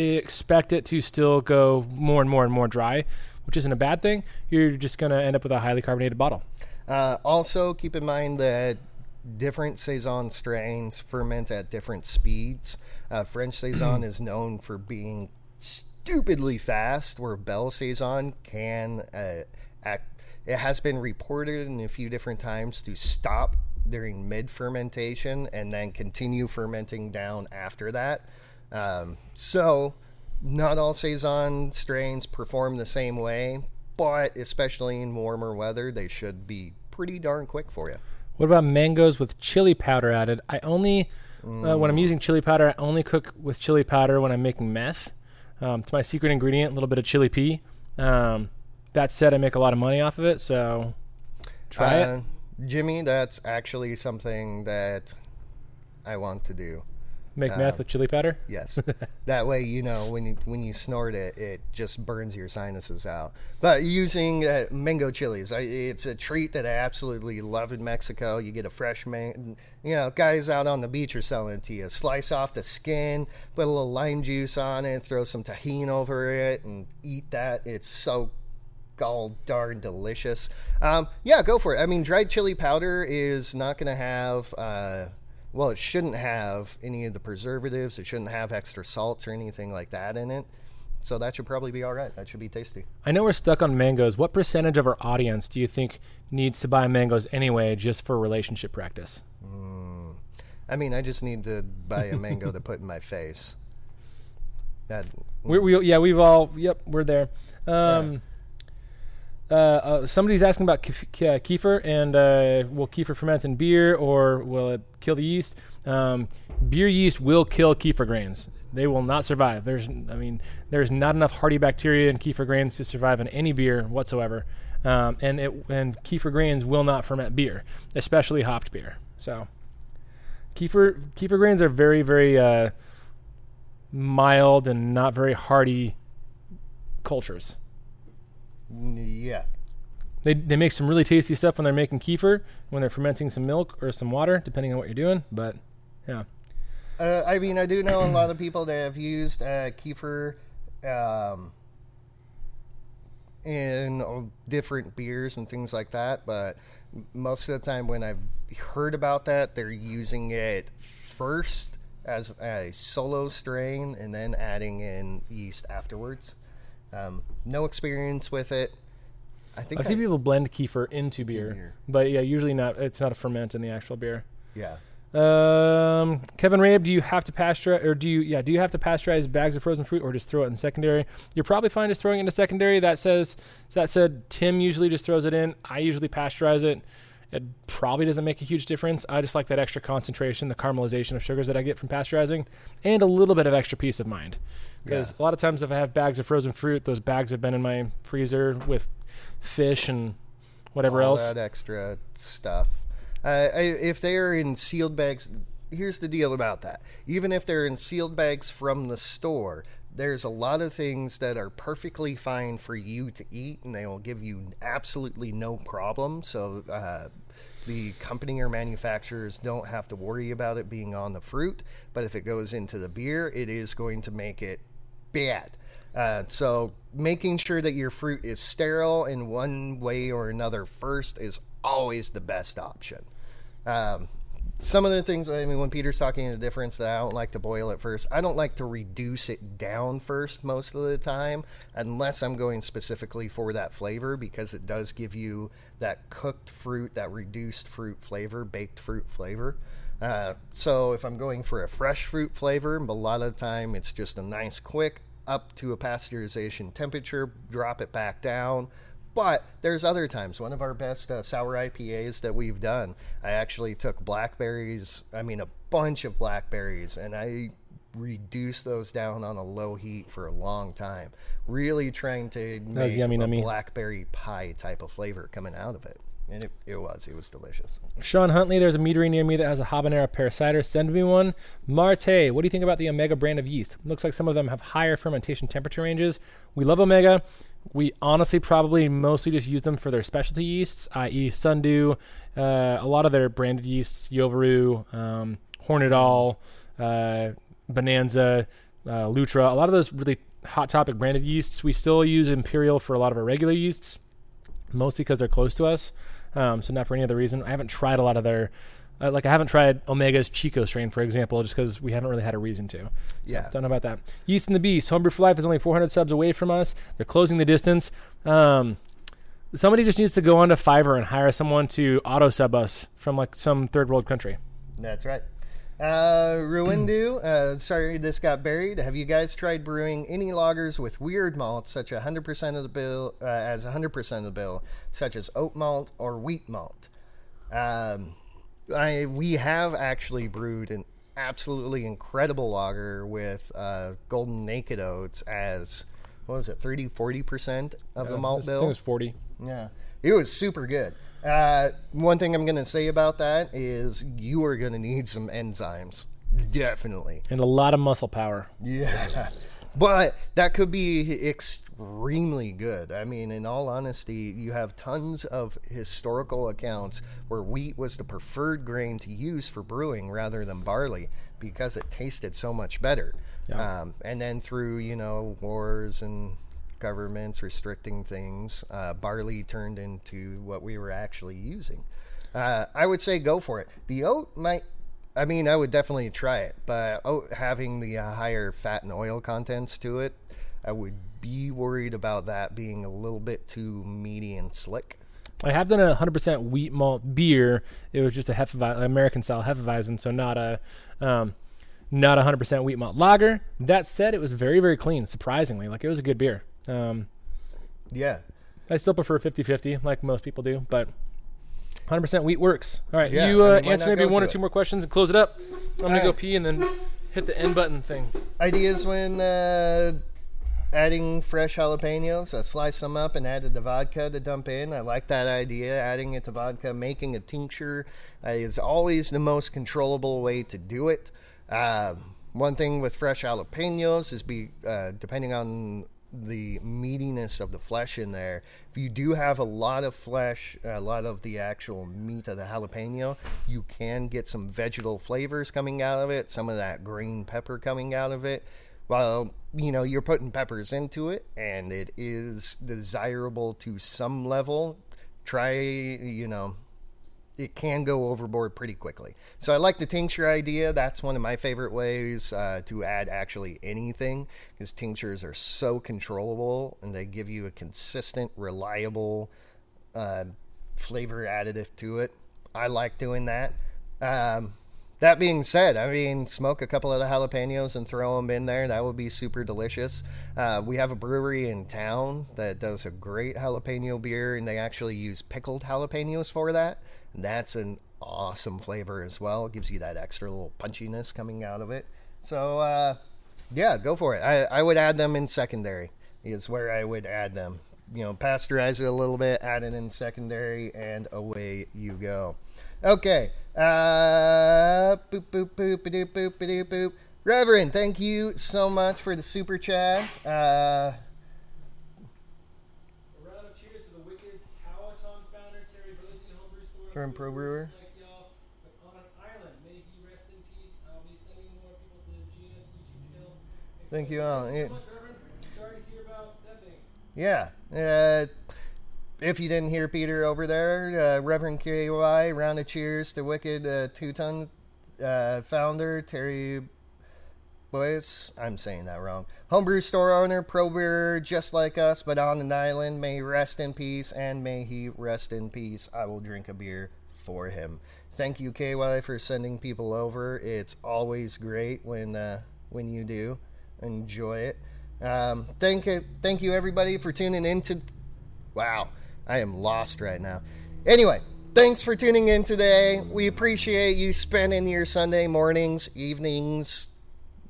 A: expect it to still go more and more and more dry, which isn't a bad thing. You're just going to end up with a highly carbonated bottle.
B: Uh, also, keep in mind that different saison strains ferment at different speeds. Uh, French saison is known for being stupidly fast, where Belle saison can uh, act. It has been reported in a few different times to stop during mid fermentation and then continue fermenting down after that. Um, so, not all saison strains perform the same way, but especially in warmer weather, they should be pretty darn quick for you.
A: What about mangoes with chili powder added? I only, uh, when I'm using chili powder, I only cook with chili powder when I'm making meth. Um, it's my secret ingredient, a little bit of chili pea. Um, that said, I make a lot of money off of it, so try
B: Uh,
A: it.
B: Jimmy, that's actually something that I want to do.
A: Make
B: uh,
A: meth with chili powder.
B: Yes, that way you know when you when you snort it, it just burns your sinuses out. But using uh, mango chilies, I, it's a treat that I absolutely love in Mexico. You get a fresh man, you know, guys out on the beach are selling it to you. Slice off the skin, put a little lime juice on it, throw some Tajín over it, and eat that. It's so all darn delicious. Um, yeah, go for it. I mean, dried chili powder is not going to have. Uh, well, it shouldn't have any of the preservatives. It shouldn't have extra salts or anything like that in it. So that should probably be all right. That should be tasty.
A: I know we're stuck on mangoes. What percentage of our audience do you think needs to buy mangoes anyway, just for relationship practice?
B: I mean, I just need to buy a mango to put in my face. That
A: We, we yeah, we've all yep, we're there. Um, uh, uh, somebody's asking about kef- ke- uh, kefir and uh, will kefir ferment in beer or will it kill the yeast? Um, beer yeast will kill kefir grains. They will not survive. There's, I mean, there's not enough hardy bacteria in kefir grains to survive in any beer whatsoever. Um, and it and kefir grains will not ferment beer, especially hopped beer. So, kefir kefir grains are very very uh, mild and not very hardy cultures.
B: Yeah.
A: They, they make some really tasty stuff when they're making kefir, when they're fermenting some milk or some water, depending on what you're doing. But yeah,
B: Uh, I mean, I do know a lot of people that have used uh, kefir um, in uh, different beers and things like that, but most of the time when I've heard about that, they're using it first as a solo strain and then adding in yeast afterwards. Um, no experience with it. I think
A: I've
B: I,
A: seen people blend kefir into beer,
B: beer.
A: but yeah, usually not. It's not a ferment in the actual beer.
B: yeah.
A: Um, Kevin Rabe, do you have to pasteurize, or do you, yeah, do you have to pasteurize bags of frozen fruit, or just throw it in secondary? You're probably fine just throwing it into secondary. That says that said, Tim usually just throws it in. I usually pasteurize it. It probably doesn't make a huge difference. I just like that extra concentration, the caramelization of sugars that I get from pasteurizing, and a little bit of extra peace of mind. Because
B: Yeah.
A: a lot of times, if I have bags of frozen fruit, those bags have been in my freezer with fish and whatever
B: all
A: else.
B: that extra stuff. Uh, I, if they're in sealed bags, here's the deal about that. Even if they're in sealed bags from the store, there's a lot of things that are perfectly fine for you to eat, and they will give you absolutely no problem. So uh, the company or manufacturers don't have to worry about it being on the fruit. But if it goes into the beer, it is going to make it bad. Uh, so making sure that your fruit is sterile in one way or another first is always the best option. Um, some of the things, I mean, when Peter's talking the difference, that I don't like to boil it first. I don't like to reduce it down first most of the time, unless I'm going specifically for that flavor, because it does give you that cooked fruit, that reduced fruit flavor, baked fruit flavor. Uh, so if I'm going for a fresh fruit flavor, a lot of the time it's just a nice quick up to a pasteurization temperature, drop it back down. But there's other times. One of our best uh, sour IPAs that we've done, I actually took blackberries. I mean, a bunch of blackberries, and I reduced those down on a low heat for a long time. Really trying to make
A: yummy,
B: a
A: nummy.
B: blackberry pie type of flavor coming out of it, and it, it was. It was delicious.
A: Sean Huntley, there's a meadery near me that has a habanero pear cider. Send me one. Marte, what do you think about the Omega brand of yeast? Looks like some of them have higher fermentation temperature ranges. We love Omega. We honestly probably mostly just use them for their specialty yeasts, i.e., Sundew, uh, a lot of their branded yeasts, Jovaru, um, Hornindal, uh, Bananza, uh, Lutra. A lot of those really hot topic branded yeasts. We still use Imperial for a lot of our regular yeasts mostly because they're close to us. Um, so not for any other reason. I haven't tried a lot of their. Uh, like I haven't tried Omega's Chico strain, for example, just because we haven't really had a reason to. So,
B: Yeah.
A: Don't know about that. Yeast and the Beast, Homebrew for Life is only 400 subs away from us. They're closing the distance. Um, somebody just needs to go onto Fiverr and hire someone to auto sub us from like some third world country.
B: That's right. Uh, Ruindu, uh, sorry this got buried. Have you guys tried brewing any lagers with weird malts, such a 100% of the bill, uh, as 100% of the bill, such as oat malt or wheat malt? Um, I we have actually brewed an absolutely incredible lager with uh, golden naked oats as what was it 30 40% of the malt bill
A: thing was 40.
B: yeah, it was super good. Uh, one thing I'm going to say about that is you are going to need some enzymes. Definitely.
A: And a lot of muscle power.
B: Yeah. But that could be extremely good. I mean, in all honesty, you have tons of historical accounts where wheat was the preferred grain to use for brewing rather than barley because it tasted so much better.
A: Yeah.
B: Um, and then through, you know, wars and governments restricting things, uh, barley turned into what we were actually using. Uh, I would say go for it. The oat might I mean, I would definitely try it, but oh, having the uh, higher fat and oil contents to it, I would be worried about that being a little bit too meaty and slick.
A: I have done a 100% wheat malt beer. It was just a Hefeweizen, American style Hefeweizen, so not a um, not a 100% wheat malt lager. That said, it was very very clean. Surprisingly, like it was a good beer. Um,
B: Yeah,
A: I still prefer 50-50, like most people do, but 100% wheat works. All right,
B: Yeah,
A: you uh, answer maybe one or
B: it?
A: two more questions and close it up. I'm gonna go pee and then hit the end button thing.
B: ideas when uh, adding fresh jalapenos. I sliced them up and added the vodka to dump in. I like that idea. Adding it to vodka, making a tincture is always the most controllable way to do it. Uh, one thing with fresh jalapenos is be uh, depending on the meatiness of the flesh in there. If you do have a lot of flesh, a lot of the actual meat of the jalapeno, you can get some vegetal flavors coming out of it, some of that green pepper coming out of it. Well, you know, you're putting peppers into it and it is desirable to some level. Try, you know, it can go overboard pretty quickly. So I like the tincture idea. That's one of my favorite ways uh, to add actually anything because tinctures are so controllable and they give you a consistent, reliable uh, flavor additive to it. I like doing that. Um, that being said, I mean, smoke a couple of the jalapenos and throw them in there. That would be super delicious. Uh, we have a brewery in town that does a great jalapeno beer, and they actually use pickled jalapenos for that. And that's an awesome flavor as well. It gives you that extra little punchiness coming out of it. So, uh, yeah, go for it. I, I would add them in secondary, is where I would add them. You know, pasteurize it a little bit, add it in secondary, and away you go. Okay. Uh, boop, boop, boop, boop, boop, boop, boop. Reverend, thank you so much for the super chat. Uh,
A: A round of cheers to the wicked Tawaton founder Terry Bosey, homebrew store.
B: From Pro Brewer.
A: Like y'all, but on an island. May he rest in peace. I'll be sending more people to the Genus YouTube channel.
B: thank you all. Yeah.
A: you so much, Reverend. Sorry to hear about that thing.
B: Yeah. Uh, if you didn't hear Peter over there, uh, Reverend KY, round of cheers to Wicked uh, Two Ton uh, founder Terry Boyce. I'm saying that wrong. Homebrew store owner, pro brewer, just like us, but on an island. May he rest in peace, and may he rest in peace. I will drink a beer for him. Thank you, KY, for sending people over. It's always great when uh, when you do. Enjoy it. Um, thank thank you, everybody, for tuning in to. Wow, I am lost right now. Anyway, thanks for tuning in today. We appreciate you spending your Sunday mornings, evenings.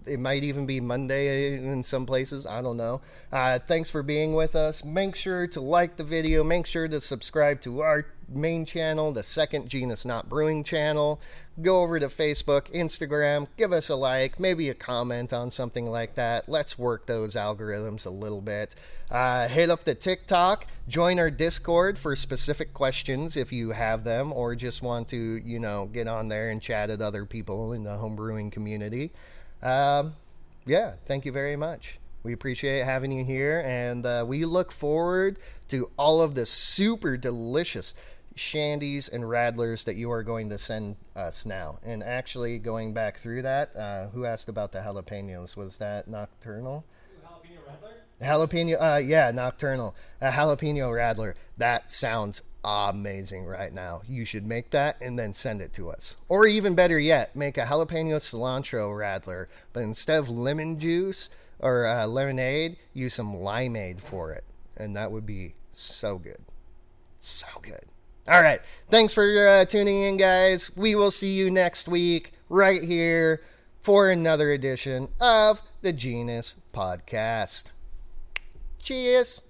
B: It might even be Monday in some places. I don't know. Uh, thanks for being with us. Make sure to like the video. Make sure to subscribe to our main channel, the second Genus Not Brewing channel. Go over to Facebook, Instagram, give us a like, maybe a comment on something like that. Let's work those algorithms a little bit. Uh, hit up the TikTok, join our Discord for specific questions if you have them, or just want to, you know, get on there and chat at other people in the homebrewing community. Um, yeah, thank you very much. We appreciate having you here, and uh, we look forward to all of the super delicious. Shandies and radlers that you are going to send us now. And actually, going back through that, uh, who asked about the jalapenos? Was that Nocturnal? Jalapeno, radler? uh, yeah, Nocturnal. A jalapeno radler. That sounds amazing right now. You should make that and then send it to us. Or even better yet, make a jalapeno cilantro radler, but instead of lemon juice or uh, lemonade, use some limeade for it. And that would be so good. So good. All right. Thanks for uh, tuning in, guys. We will see you next week right here for another edition of the Genus Podcast. Cheers.